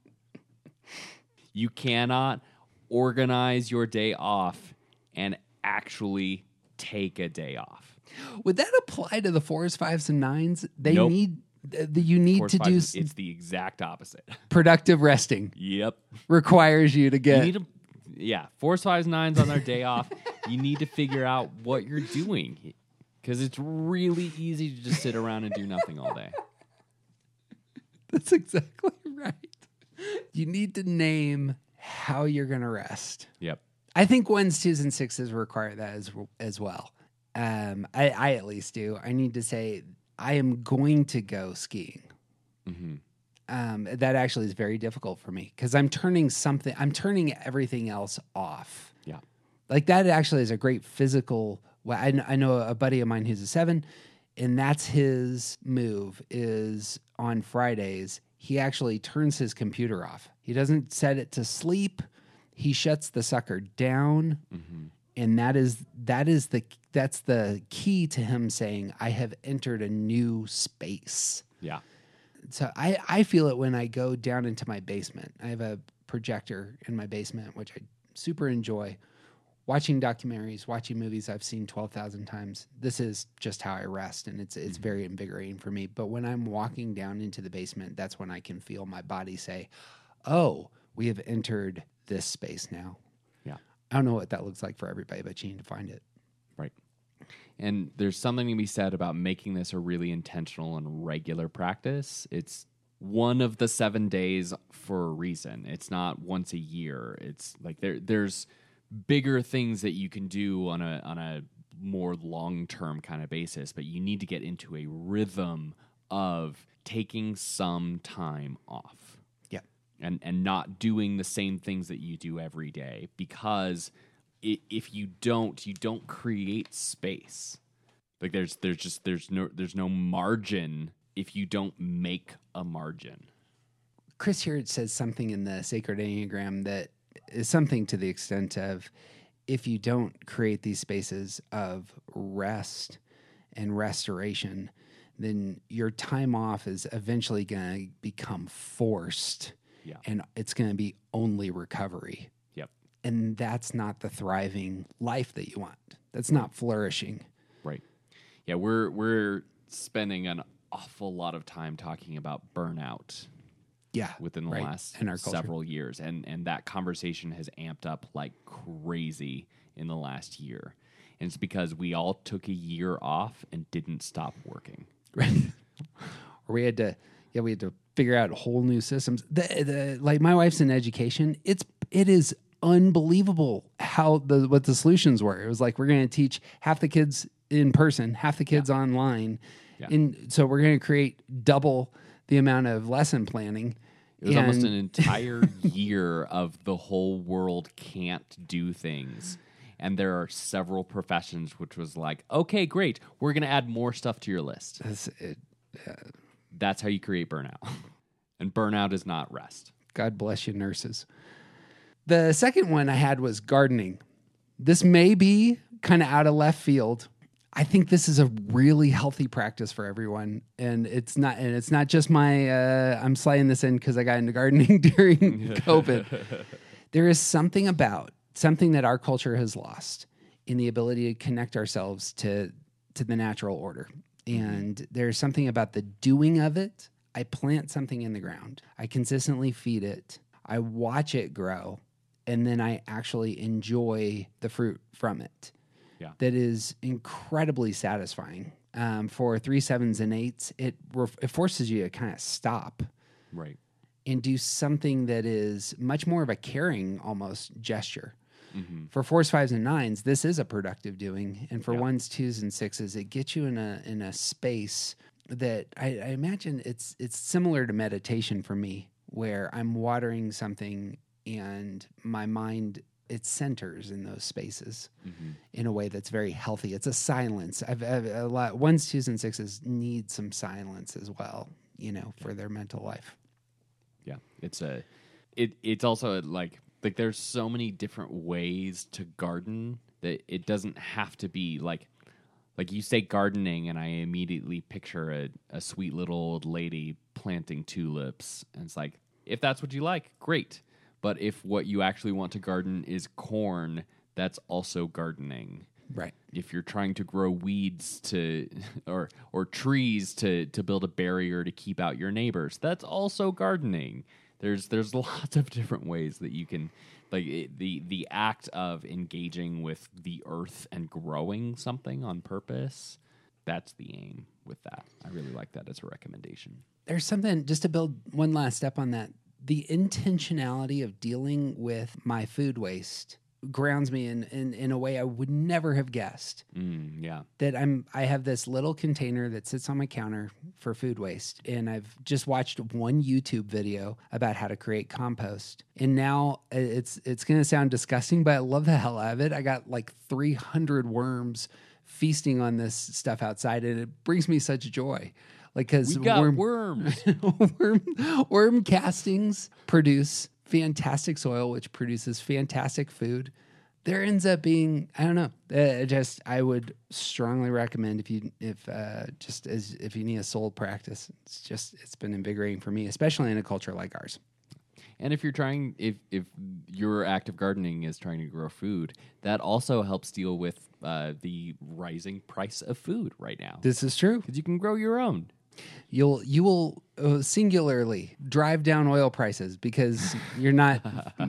B: You cannot organize your day off and actually take a day off.
A: would that apply to the fours fives and nines they
B: Nope.
A: need th- th- you need to do
B: it's the exact opposite.
A: productive resting
B: yep.
A: requires you to
B: You
A: get
B: need to, yeah, fours, fives, nines on their day off. You need to figure out what you're doing because it's really easy to just sit around and do nothing all day.
A: That's exactly right. You need to name how you're going to rest.
B: Yep.
A: I think ones, twos, and sixes require that as as well. Um, I, I at least do. I need to say I am going to go skiing.
B: hmm
A: Um, that actually is very difficult for me because I'm turning something. I'm turning everything else off.
B: Yeah.
A: Like that actually is a great physical. Well, I, I know a buddy of mine who's a seven, and that's his move. Is on Fridays he actually turns his computer off. He doesn't set it to sleep. He shuts the sucker down, and that is that is the that's the key to him saying I have entered a new space
B: Yeah.
A: so I, I feel it when I go down into my basement. I have a projector in my basement, which I super enjoy. Watching documentaries, watching movies I've seen 12,000 times. This is just how I rest, and it's, it's mm-hmm. very invigorating for me. But when I'm walking down into the basement, that's when I can feel my body say, Oh, we have entered this space now. I don't know what that looks like for everybody, but you need to find it.
B: Right. And there's something to be said about making this a really intentional and regular practice. It's one of the seven days for a reason. It's not once a year. It's like there there's bigger things that you can do on a on a more long term kind of basis, but you need to get into a rhythm of taking some time off. And and not doing the same things that you do every day because if you don't you don't create space like there's there's just there's no there's no margin if you don't make a margin
A: Chris Heuertz says something in the sacred enneagram that is something to the extent of if you don't create these spaces of rest and restoration, then your time off is eventually going to become forced.
B: Yeah.
A: And it's going to be only recovery.
B: yep
A: And that's not the thriving life that you want. That's not flourishing.
B: right yeah we're we're spending an awful lot of time talking about burnout
A: Yeah.
B: within the
A: right,
B: last several years and and that conversation has amped up like crazy in the last year and it's because we all took a year off and didn't stop working
A: right? or we had to, yeah, we had to figure out whole new systems. The, the like my wife's in education. It's it is unbelievable how the what the solutions were. It was like we're going to teach half the kids in person, half the kids online,
B: Yeah.
A: and so we're going to create double the amount of lesson planning.
B: It was almost an entire year of the whole world can't do things. And there are several professions which was like, okay, great, we're going to add more stuff to your list.
A: That's it.
B: That's how you create burnout. And burnout is not rest.
A: God bless you, nurses. The second one I had was gardening. This may be kind of out of left field. I think this is a really healthy practice for everyone, and it's not. And it's not just my. Uh, I'm sliding this in because I got into gardening during COVID. There is something about something that our culture has lost in the ability to connect ourselves to to the natural order. And there's something about the doing of it. I plant something in the ground. I consistently feed it. I watch it grow, and then I actually enjoy the fruit from it.
B: Yeah.
A: That is incredibly satisfying. Um, for three sevens and eights, it ref- it forces you to kind of stop
B: Right.
A: and do something that is much more of a caring almost gesture.
B: Mm-hmm.
A: For fours, fives, and nines, this is a productive doing, and for
B: Yeah.
A: ones, twos, and sixes, it gets you in a in a space that I, I imagine it's it's similar to meditation for me, where I'm watering something and my mind it centers in those spaces
B: Mm-hmm.
A: in a way that's very healthy. It's a silence. I've, I've a lot ones, twos, and sixes need some silence as well, you know, for their mental life.
B: Yeah, it's a it it's also like like there's so many different ways to garden that it doesn't have to be like like you say gardening and I immediately picture a, a sweet little old lady planting tulips and it's like if that's what you like, great. But if what you actually want to garden is corn, that's also gardening
A: Right.
B: if you're trying to grow weeds to or or trees to to build a barrier to keep out your neighbors that's also gardening there's there's lots of different ways that you can like it, the the act of engaging with the earth and growing something on purpose that's the aim with that. I really like that as a recommendation.
A: There's something just to build one last step on that the intentionality of dealing with my food waste grounds me in, in in a way I would never have guessed.
B: Mm, yeah.
A: That I'm I have this little container that sits on my counter for food waste and I've just watched one YouTube video about how to create compost. And now uh, it's it's going to sound disgusting but I love the hell out of it. I got like 300 worms feasting on this stuff outside and it brings me such joy. Like
B: got
A: worm,
B: worms.
A: worm, worm castings produce fantastic soil, which produces fantastic food. There ends up being, I don't know, uh, just I would strongly recommend if you if uh, just as if you need a soul practice, it's just it's been invigorating for me, especially in a culture like ours.
B: And if you're trying, if if your act of gardening is trying to grow food, that also helps deal with uh, the rising price of food right now.
A: This is true.
B: Because you can grow your own.
A: You'll you will uh, singularly drive down oil prices because you're not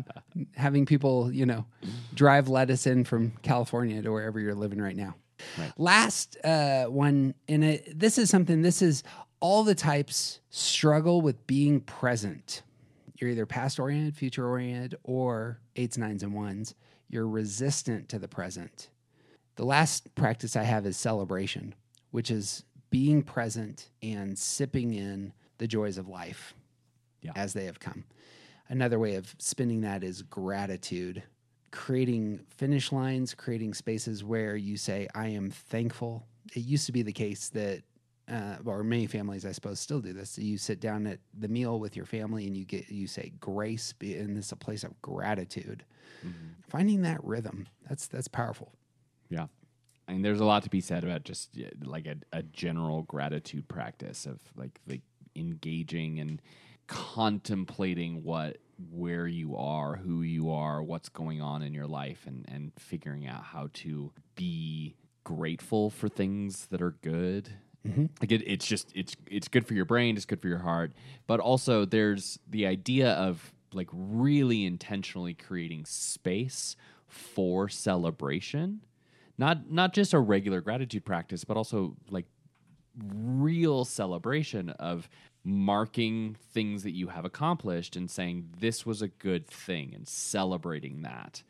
A: having people, you know, drive lettuce in from California to wherever you're living right now.
B: Right.
A: Last uh, one, and it, this is something. This is all the types struggle with being present. You're either past oriented, future oriented, or eights, nines, and ones. You're resistant to the present. The last practice I have is celebration, which is being present and sipping in the joys of life
B: Yeah.
A: as they have come. Another way of spinning that is gratitude, creating finish lines, creating spaces where you say, I am thankful. It used to be the case that, uh, or many families, I suppose, still do this. You sit down at the meal with your family and you get, you say grace, and this is a place of gratitude. Finding that rhythm, that's, that's powerful.
B: Yeah. I mean, there's a lot to be said about just yeah, like a, a general gratitude practice of like like engaging and contemplating what where you are, who you are, what's going on in your life, and and figuring out how to be grateful for things that are good. Mm-hmm. Like it, it's just it's it's good for your brain, it's good for your heart, but also there's the idea of like really intentionally creating space for celebration not not just a regular gratitude practice but also like real celebration of marking things that you have accomplished and saying this was a good thing and celebrating that.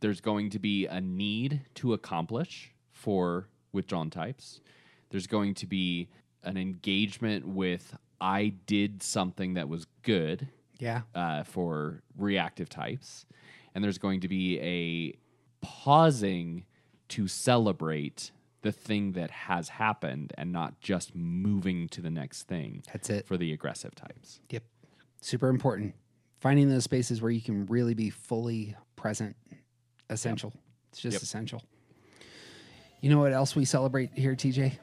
B: There's going to be a need to accomplish for withdrawn types. There's going to be an engagement with i did something that was good
A: Yeah.
B: uh, for reactive types, and there's going to be a pausing to celebrate the thing that has happened and not just moving to the next thing.
A: That's it.
B: for the aggressive types.
A: Yep. Super important. Finding those spaces where you can really be fully present, essential. It's just
B: Yep.
A: essential. You know what else we celebrate here, TJ?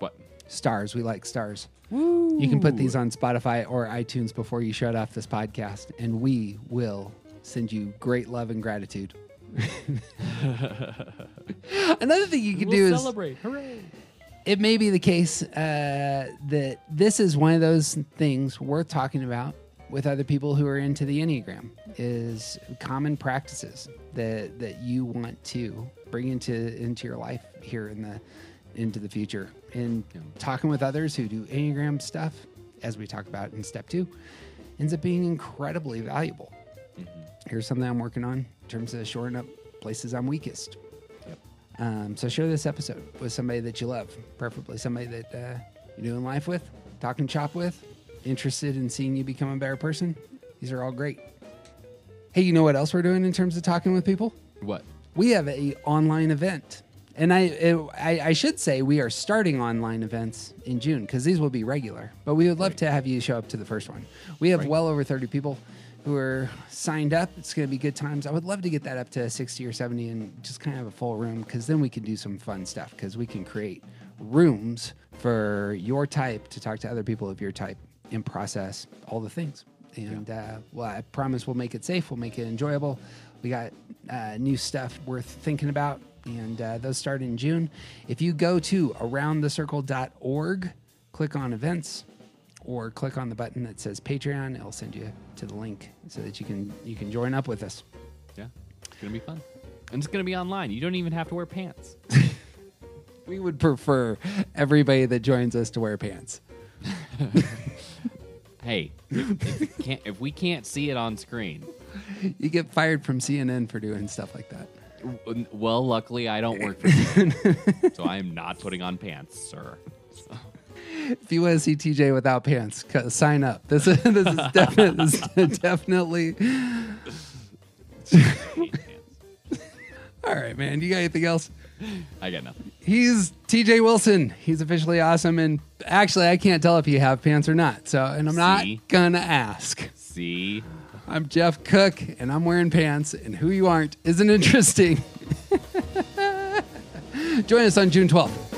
B: What?
A: Stars. We like stars. You can put these on Spotify or iTunes before you shut off this podcast, and we will send you great love and gratitude. Another thing you can do is
B: celebrate! Hooray!
A: it may be the case uh, that this is one of those things worth talking about with other people who are into the enneagram is common practices that that you want to bring into into your life here in the into the future. And talking with others who do enneagram stuff as we talk about in step two ends up being incredibly valuable. Here's something i'm working on terms of shoring up places i'm weakest um, so share this episode with somebody that you love, preferably somebody that uh, you're doing life with, talking chop with, interested in seeing you become a better person. These are all great. Hey, you know what else we're doing in terms of talking with people?
B: What?
A: We have a online event, and I it, I, I should say we are starting online events in June because these will be regular. But we would love to have you show up to the first one. We have well over thirty people who are signed up. It's going to be good times. I would love to get that up to sixty or seventy and just kind of have a full room because then we can do some fun stuff because we can create rooms for your type to talk to other people of your type and process all the things. And uh, well, I promise we'll make it safe. We'll make it enjoyable. We got uh, new stuff worth thinking about, and uh, those start in June. If you go to aroundthecircle.org, click on events, or click on the button that says Patreon, it'll send you to the link so that you can you can join up with us.
B: Yeah, it's gonna be fun, and it's gonna be online. You don't even have to wear pants.
A: We would prefer everybody that joins us to wear pants.
B: hey, if, if, can't, if we can't see it on screen,
A: You get fired from CNN for doing stuff like that.
B: well, luckily I don't work for CNN, so I am not putting on pants, sir.
A: If you want to see TJ without pants, sign up. This is this is, definite, this is definitely. All right, man. You got anything else?
B: I got nothing.
A: He's TJ Wilson. He's officially awesome, and actually, I can't tell if you have pants or not. So, and I'm not gonna ask.
B: See,
A: I'm Jeff Cook, and I'm wearing pants, and who you aren't isn't interesting. Join us on June 12th.